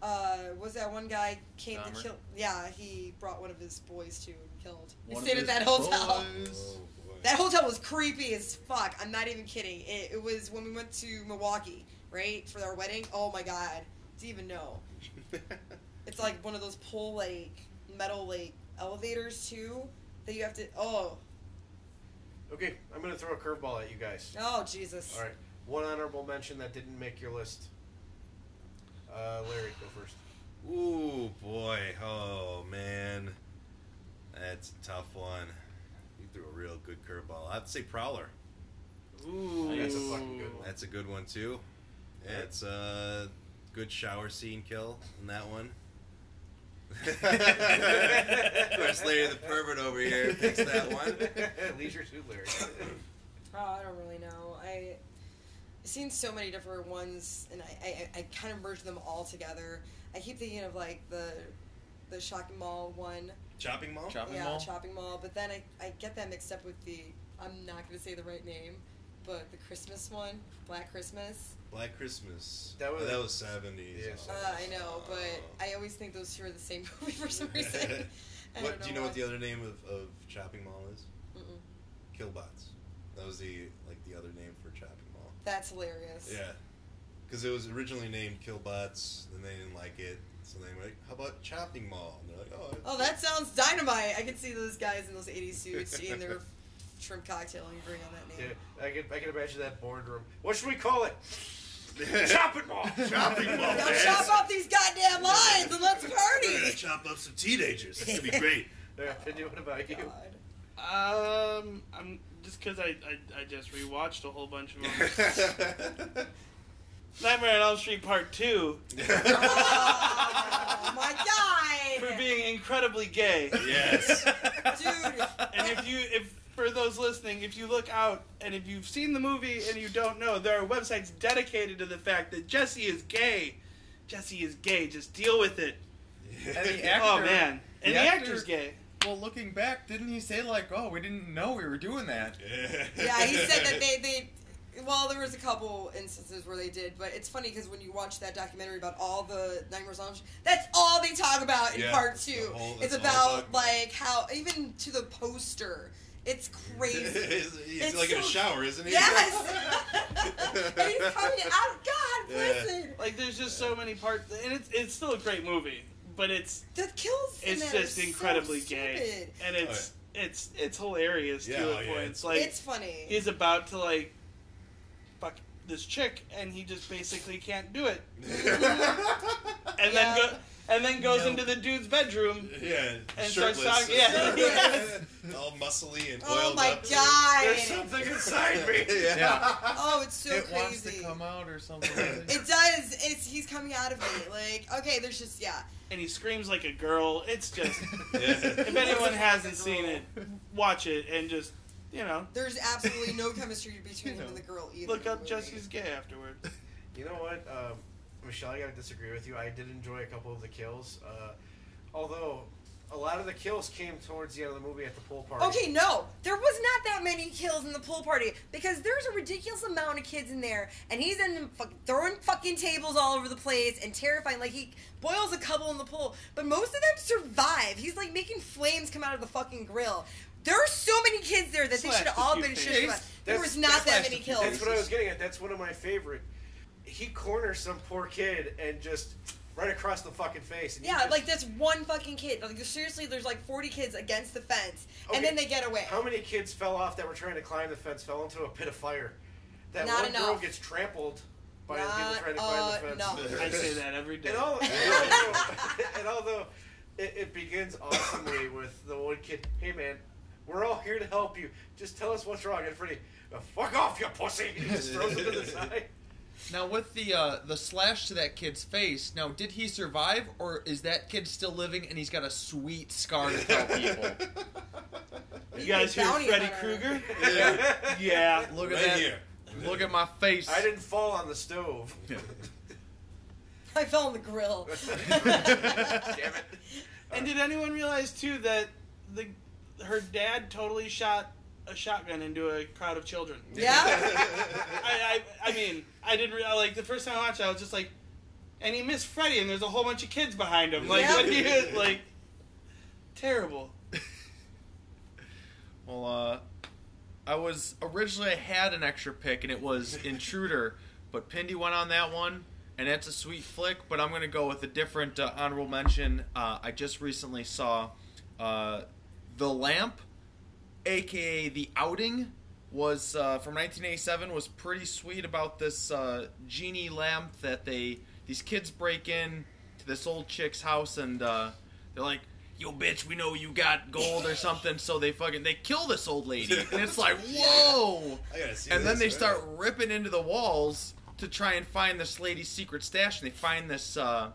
uh, was that one guy came Dahmer? to kill? Yeah, he brought one of his boys to and killed. We One of stayed at that hotel. boys. <laughs> Oh. That hotel was creepy as fuck. I'm not even kidding. It, it was when we went to Milwaukee, right, for our wedding. Oh my god, do you even know? It's like one of those pole like metal like elevators too that you have to. Oh, Okay, I'm gonna throw a curveball at you guys. oh Jesus. All right, one honorable mention that didn't make your list. Uh, Larry, go first. Ooh boy, oh man, that's a tough one. You threw a real good curveball. I'd say Prowler. Ooh. That's a fucking good one. That's a good one too. Yeah, it's a good shower scene kill in that one. <laughs> of course, Larry the pervert over here picks that one. <laughs> Leisure Suit Larry. Oh, I don't really know. I I've seen so many different ones, and I, I, I kind of merged them all together. I keep thinking of like the the shopping mall one, Chopping mall. Shopping yeah, mall. shopping mall. But then I, I get that mixed up with the I'm not going to say the right name, but the Christmas one, Black Christmas. Black Christmas. That was- that was seventies. Yes. Uh, I know, but I always think those two are the same <laughs> movie for some reason. <laughs> What don't do you know what the other name of, of chopping mall is? Mm-mm. Killbots. That was the like the other name for chopping mall. That's hilarious. Yeah, because it was originally named Killbots, then they didn't like it, so they were like, "How about chopping mall?" And they're like, "Oh, Oh, that sounds dynamite! I can see those guys in those 80s suits eating their shrimp cocktail and agreeing on that name. Yeah, name. I can I can imagine that boardroom. What should we call it? <laughs> Chopping Mall. chopping mall." Now man. chop up these goddamn lines and let's We're gonna party! chop up some teenagers. It's gonna be great. Yeah, Cindy, what about you? God. Um, I'm just because I, I I just rewatched a whole bunch of them. <laughs> Nightmare on Elm Street Part Two Oh my <laughs> god! for being incredibly gay. yes. Dude! And if you if for those listening, if you look out and if you've seen the movie and you don't know, there are websites dedicated to the fact that Jesse is gay. Jesse is gay. Just deal with it. And the <laughs> oh, actor, oh man, and the the, actor- actor's gay. Well, looking back, didn't he say like, "Oh, we didn't know we were doing that"? Yeah, he said that <laughs> they, they well, there was a couple instances where they did, but it's funny because when you watch that documentary about all the Nightmares on Elm that's all they talk about in Yeah, part two. whole- it's that's all they about about. like how even to the poster, it's crazy. <laughs> he's he's It's like in a shower, isn't he? yes, <laughs> <laughs> and he's coming out. God, Yeah. listen, Like there's just so many parts, and it's it's still a great movie, but it's the kills. it's there are just so incredibly gay, and oh, it's it's it's hilarious Yeah, to oh, a yeah, point. it's- It's like it's funny. he's about to like fuck this chick, and he just basically can't do it, and then go and then goes No. into the dude's bedroom. yeah, And starts shirtless. talking- yeah, yes. <laughs> all muscly and oiled oh oiled my up. god! There's something inside me. <laughs> yeah. Yeah. Oh, it's so it crazy. wants to come out or something. It does. It's he's coming out of me. Like, okay, there's just yeah. and he screams like a girl. It's just <laughs> Yeah. if anyone hasn't seen it, watch it and just you know There's absolutely no chemistry between You him know. and the girl either. look in the up movie. Jesse's gay afterward. You know what, um, Michelle? I gotta disagree with you. I did enjoy a couple of the kills, uh, although a lot of the kills came towards the end of the movie at the pool party. Okay, no, there was not that many kills in the pool party because there's a ridiculous amount of kids in there, and he's in them throwing fucking tables all over the place and terrifying. Like he boils a couple in the pool, but most of them survive. He's like making flames come out of the fucking grill. There are so many kids there that they should have all been faces. shit. There was not that many kills. That's what I was getting at. That's one of my favorite. He corners some poor kid and just right across the fucking face. And Yeah, just- like that's one fucking kid. Like seriously, there's like 40 kids against the fence, Okay, and then they get away. How many kids fell off that were trying to climb the fence, fell into a pit of fire? That Not one girl gets trampled by the Not people trying to climb the fence. enough. <laughs> I say that every day. And, all, and although, <laughs> and although it, it begins awesomely with the one kid, hey man, we're all here to help you. Just tell us what's wrong. And Freddy, "Uh, fuck off, you pussy! He just throws him to the <laughs> side. Now with the uh, the slash to that kid's face, now did he survive or is that kid still living and he's got a sweet scar to tell <laughs> people? You guys hear Bounty Freddy hunter. Krueger? Yeah. <laughs> Yeah. Look at Right that. here. Look at my face. I didn't fall on the stove. <laughs> I fell on the grill. Damn it. And did anyone realize too that the her dad totally shot a shotgun into a crowd of children? Yeah. <laughs> I, I I mean I didn't realize like the first time I watched it I was just like, and he missed Freddy and there's a whole bunch of kids behind him like Yeah. what do you like terrible. <laughs> Well, uh, I was originally I had an extra pick and it was <laughs> Intruder, but Pindy went on that one, and that's a sweet flick. But I'm gonna go with a different uh, honorable mention. Uh, I just recently saw uh, The Lamp, aka The Outing, was uh, from 1987. Was pretty sweet about this uh, genie lamp that they these kids break in to this old chick's house and uh, they're like, "Yo, bitch, we know you got gold or something." So they fucking they kill this old lady, and it's like, <laughs> whoa! I gotta see. And then they this, start ripping into the walls to try and find this lady's secret stash, and they find this uh,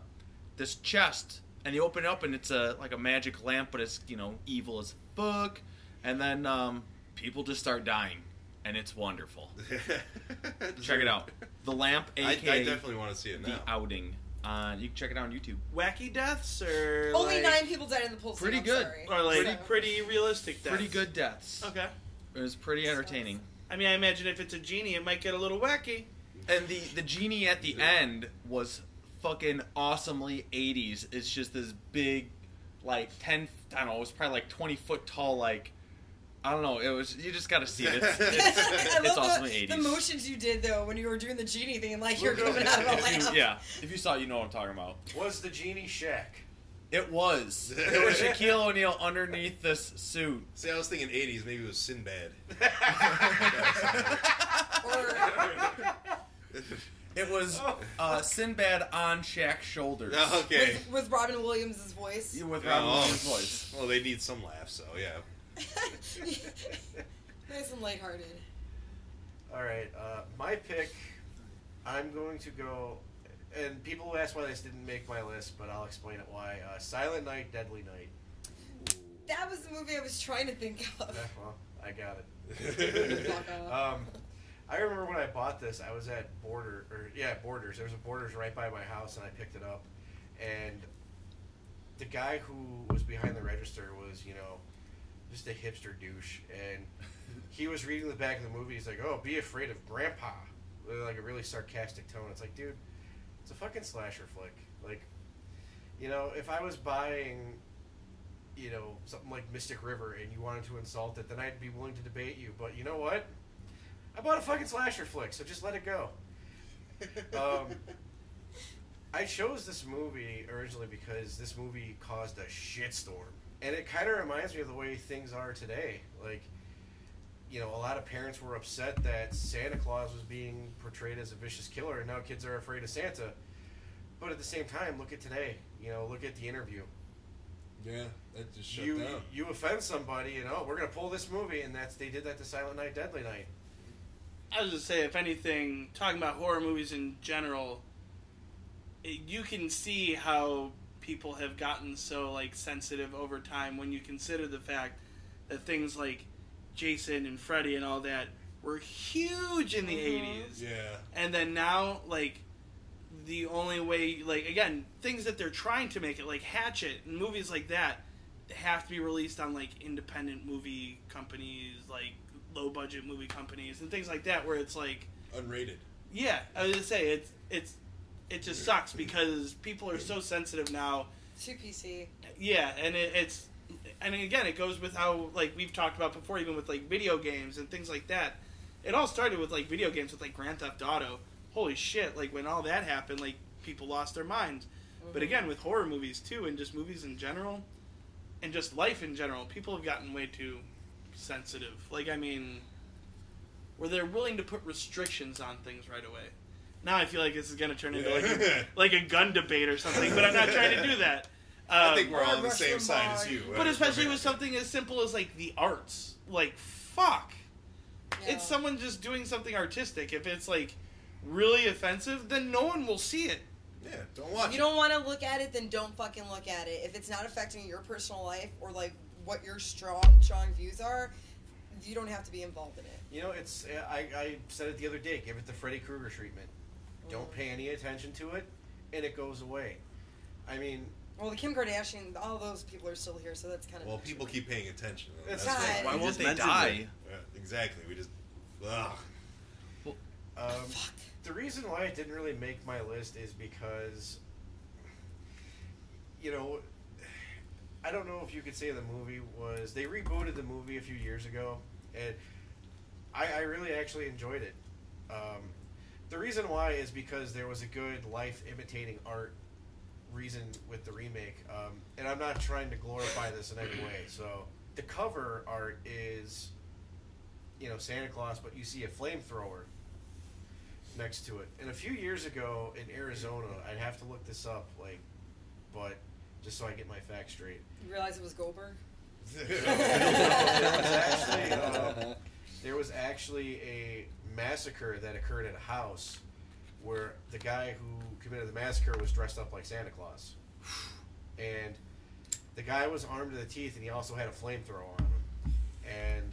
this chest, and they open it up, and it's a like a magic lamp, but it's you know evil as fuck. And then um, people just start dying, and it's wonderful. <laughs> Check it out. The lamp, I, I aka definitely want to see it the now. outing. Uh, you can check it out on YouTube. Wacky deaths or Only like, nine people died in the pool. scene, Pretty I'm good. sorry. or like So- pretty realistic deaths. Pretty good deaths. Okay. It was pretty entertaining. I mean, I imagine if it's a genie, it might get a little wacky. And the the genie at the end was fucking awesomely 80s. It's just this big, like 10. I don't know. It was probably like 20 foot tall. Like I don't know. It was. You just got to see it. <laughs> It's, it's, <laughs> it's love awesomely the, 80s. the motions you did though when you were doing the genie thing, and like you're We're coming out of a <laughs> lamp. yeah, if you saw it, you know what I'm talking about. Was the genie Shaq? It was. It was Shaquille O'Neal underneath this suit. See, I was thinking '80s. Maybe it was Sinbad. Or It was uh, Sinbad on Shaq's shoulders. okay. with, with Robin Williams' voice. With Oh. Robin Williams' voice. Well, they need some laughs, so yeah. <laughs> nice and lighthearted. All right, uh, my pick. I'm going to go, and people ask why this didn't make my list, but I'll explain it why. Uh, Silent Night, Deadly Night. That was the movie I was trying to think of. Yeah, well, I got it. <laughs> <laughs> Um, I remember when I bought this, I was at Border, or yeah, Borders. There was a Borders right by my house, and I picked it up. And the guy who was behind the register was, you know, just a hipster douche, and he was reading the back of the movie. He's like, "Oh, be afraid of Grandpa," with like a really sarcastic tone. It's like, dude, it's a fucking slasher flick. Like, you know, if I was buying you know, something like Mystic River and you wanted to insult it, then I'd be willing to debate you. But you know what? I bought a fucking slasher flick, so just let it go. <laughs> Um, I chose this movie originally because this movie caused a shitstorm. And it kind of reminds me of the way things are today. Like, you know, a lot of parents were upset that Santa Claus was being portrayed as a vicious killer, and now kids are afraid of Santa. But at the same time, look at today. You know, look at the interview Yeah, that just shut you down. you offend somebody, you oh, know, we're gonna pull this movie, and that's they did that to Silent Night, Deadly Night. I was just say, if anything, talking about horror movies in general, it, you can see how people have gotten so like sensitive over time when you consider the fact that things like Jason and Freddy and all that were huge in the Mhm. 80s. Yeah. And then now, like, the only way, like, again, things that they're trying to make it, like Hatchet and movies like that, they have to be released on, like, independent movie companies, like, low budget movie companies, and things like that, where it's like, Unrated. yeah, I was gonna say, it's, it's, it just sucks because people are so sensitive now Too PC. yeah, and it, it's and again it goes with how like we've talked about before, even with like video games and things like that. It all started with like video games with like Grand Theft Auto. Holy shit! Like when all that happened, like people lost their minds. But mm-hmm. again, with horror movies too, and just movies in general, and just life in general, people have gotten way too sensitive. Like I mean, where they're willing to put restrictions on things right away. Now I feel like this is going to turn into like a, <laughs> like a gun debate or something, but I'm not trying to do that. <laughs> I Um, think we're all on the same side as you. but especially with something as simple as like the arts, like fuck, Yeah. it's someone just doing something artistic. If it's like really offensive, then no one will see it. Yeah, don't watch. you don't want to look at it, then don't fucking look at it. If it's not affecting your personal life or like what your strong, strong views are, you don't have to be involved in it. You know, it's I, I said it the other day. Give it the Freddy Krueger treatment. Don't pay any attention to it, and it goes away. I mean, Well, the Kim Kardashian, all those people are still here, so that's kind of. Well, people keep paying attention. It's That's God. Why You won't just they mentioned die? Yeah, exactly. We just. Ugh. um, the reason why it didn't really make my list is because, you know, I don't know if you could say the movie was they rebooted the movie a few years ago, and I, I really actually enjoyed it. Um, the reason why is because there was a good life imitating art reason with the remake, um, and I'm not trying to glorify this in any <clears throat> way. So the cover art is, you know, Santa Claus, but you see a flamethrower next to it. And a few years ago in Arizona, I'd have to look this up, like, but just so I get my facts straight. You realize it was Goldberg? <laughs> there was actually um, <laughs> there was actually a massacre that occurred at a house where the guy who committed the massacre was dressed up like Santa Claus, and the guy was armed to the teeth, and he also had a flamethrower on him, and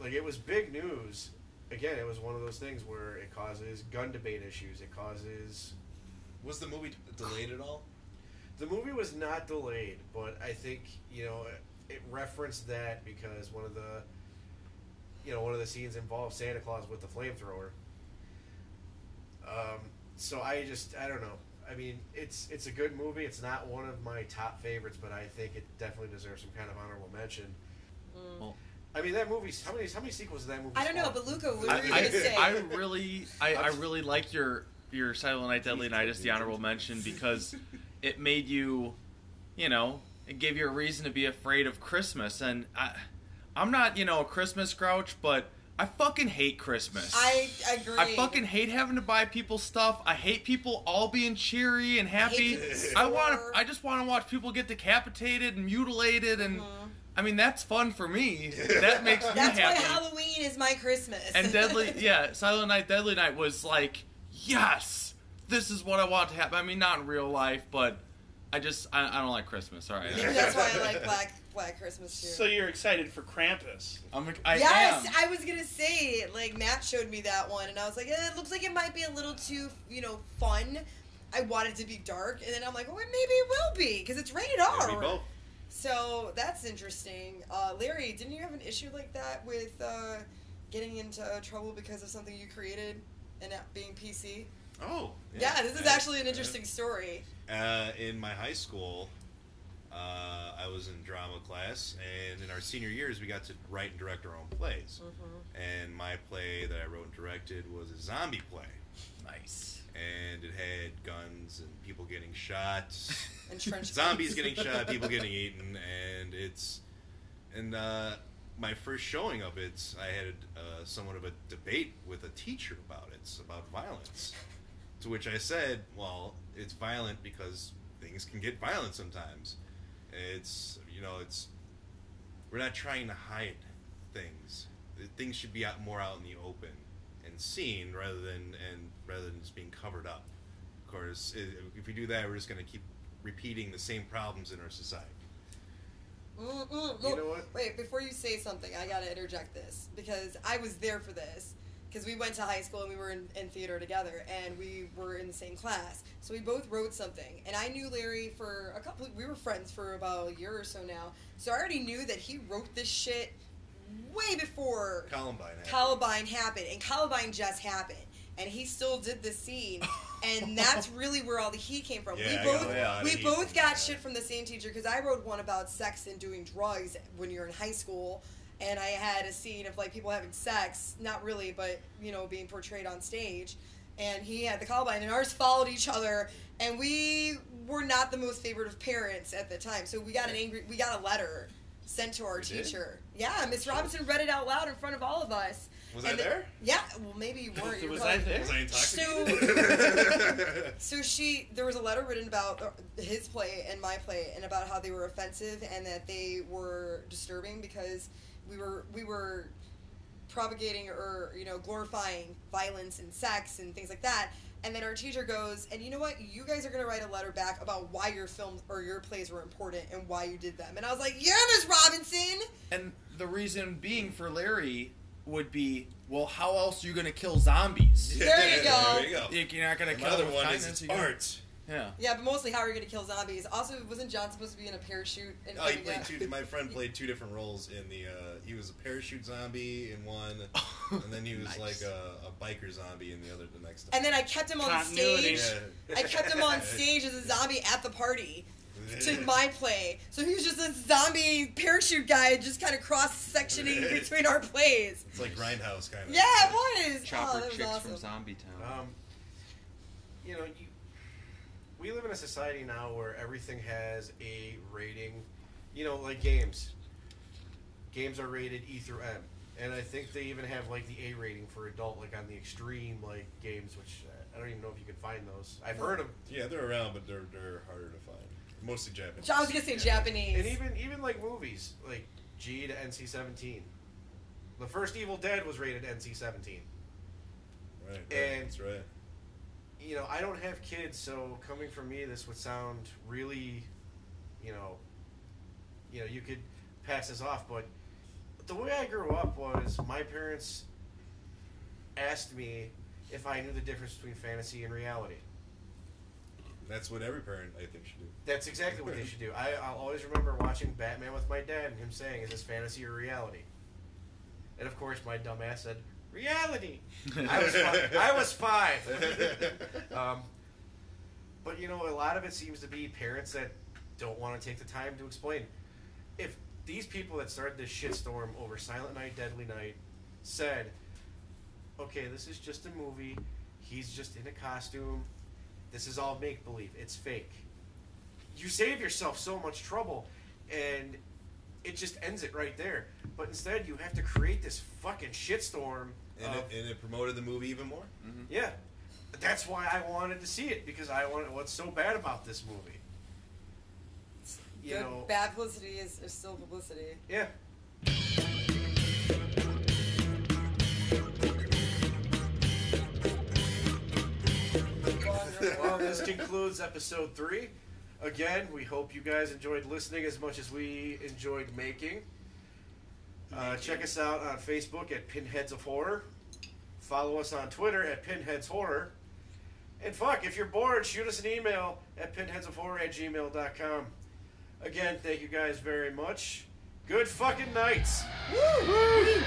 like it was big news. Again, it was one of those things where it causes gun debate issues. It causes Was the movie delayed at all? the movie was not delayed, but I think you know it referenced that because one of the you know one of the scenes involves Santa Claus with the flamethrower. Um, so I just I don't know. I mean, it's it's a good movie. It's not one of my top favorites, but I think it definitely deserves some kind of honorable mention. Well- I mean, that movie. How many how many sequels did that movie? I don't know, spawn? but Luca, what I, were you I, gonna say? I really, I, I really like your your Silent Night, Deadly Night as the honorable mention <laughs> because it made you, you know, it gave you a reason to be afraid of Christmas. And I, I'm not, you know, a Christmas grouch, but I fucking hate Christmas. I agree. I fucking hate having to buy people stuff. I hate people all being cheery and happy. The I want to. I just want to watch people get decapitated and mutilated, and Mhm. I mean that's fun for me. That makes me That's why happy. Halloween is my Christmas. and Deadly, <laughs> yeah, Silent Night, Deadly Night was like, yes, this is what I want to happen. I mean, not in real life, but I just I, I don't like Christmas. All right, Maybe that's why I like Black Black Christmas too. So you're excited for Krampus? I'm, I yes, am. I was gonna say like Matt showed me that one, and I was like, eh, it looks like it might be a little too you know fun. I want it to be dark, and then I'm like, well, maybe it will be because it's rated R. Maybe both. So that's interesting. Uh, Larry, didn't you have an issue like that with uh, getting into trouble because of something you created and being PC? Oh, Yeah, this is actually an interesting story. Uh, in my high school, uh, I was in drama class, and in our senior years, we got to write and direct our own plays. Mm-hmm. And my play that I wrote and directed was a zombie play, nice. and it had guns and people getting shot, <laughs> And <laughs> trench zombies getting shot, people <laughs> getting eaten, and it's and uh, my first showing of it, I had uh, somewhat of a debate with a teacher about it, about violence. To which I said, "Well, it's violent because things can get violent sometimes. It's you know, it's we're not trying to hide things. Things should be out more out in the open and seen rather than and rather than just being covered up. Of course, if we do that, we're just going to keep repeating the same problems in our society. Mm-mm. You know what? Wait, before you say something, I gotta interject this because I was there for this. Because we went to high school and we were in, in theater together and we were in the same class. So we both wrote something. And I knew Larry for a couple, we were friends for about a year or so now. So I already knew that he wrote this shit way before Columbine. happened. Columbine happened, and Columbine just happened, and he still did the scene, <laughs> and that's really where all the heat came from. Yeah, we both got a lot of we both got shit from the same teacher because I wrote one about sex and doing drugs when you're in high school, and I had a scene of like people having sex, not really, but you know being portrayed on stage. And he had the Columbine, and ours followed each other, and we were not the most favorite of parents at the time. So we got an angry, we got a letter sent to our We did? teacher. Yeah, Miss Robinson read it out loud in front of all of us. Was And I the- there? Yeah, well, maybe you weren't. you were <laughs> Was I there? Was I So- intoxicated? <laughs> So so she, there was a letter written about uh, his play and my play, and about how they were offensive and that they were disturbing because we were we were propagating or you know glorifying violence and sex and things like that. And then our teacher goes, and you know what? You guys are gonna write a letter back about why your films or your plays were important and why you did them. And I was like, yeah, Miss Robinson. And the reason being for Larry would be, well, how else are you gonna kill zombies? There you <laughs> go. There you go. You- You're not gonna kill Another them one is kindness, it's you're art. Yeah. Yeah, but mostly how are you gonna kill zombies? Also, wasn't John supposed to be in a parachute? And Oh, he yeah. played two. My friend <laughs> played two different roles in the. Uh, he was a parachute zombie in one, and then he <laughs> was Nice. like a, a biker zombie in the other. The next. And then I kept him on Continuity. stage. Yeah. I kept him on <laughs> stage as a zombie at the party to my play. So he was just a zombie parachute guy, just kind of cross sectioning between our plays. It's like Grindhouse kind of. Yeah, it was. Chopper oh, was chicks awesome. from Zombie Town. Um, you know, you, we live in a society now where everything has a rating. You know, like games. Games are rated E through M, and I think they even have like the A rating for adult, like on the extreme like games, which uh, I don't even know if you can find those. I've heard of. Yeah, they're around, but they're they're harder to find. Mostly Japanese. I was gonna say Japanese. And even even like movies, like G to NC seventeen. The first Evil Dead was rated NC seventeen. Right, right, and- that's right. You know, I don't have kids, so coming from me, this would sound really, you know, you know, you could pass this off, but the way I grew up was my parents asked me if I knew the difference between fantasy and reality. That's what every parent I think should do. That's exactly what they should do. I, I'll always remember watching Batman with my dad and him saying, "Is this fantasy or reality?" And of course, my dumb ass said, "Reality." <laughs> I was five. I was five. um, but you know, a lot of it seems to be parents that don't want to take the time to explain. If these people that started this shitstorm over Silent Night, Deadly Night said, "Okay, this is just a movie. He's just in a costume. This is all make believe. It's fake." You save yourself so much trouble, and it just ends it right there. But instead, you have to create this fucking shitstorm. And, of, it, um, and it promoted the movie even more. Mm-hmm. yeah, that's why I wanted to see it because I wanted. What's so bad about this movie? You Good, know, bad publicity is, is still publicity. yeah. Well, this <laughs> concludes episode three. Again, we hope you guys enjoyed listening as much as we enjoyed making. Uh, check us out on Facebook at Pinheads of Horror. Follow us on Twitter at Pinheads Horror. And fuck, if you're bored, shoot us an email at pinheadsofhorror at gmail.com. Again, thank you guys very much. Good fucking nights. Woo!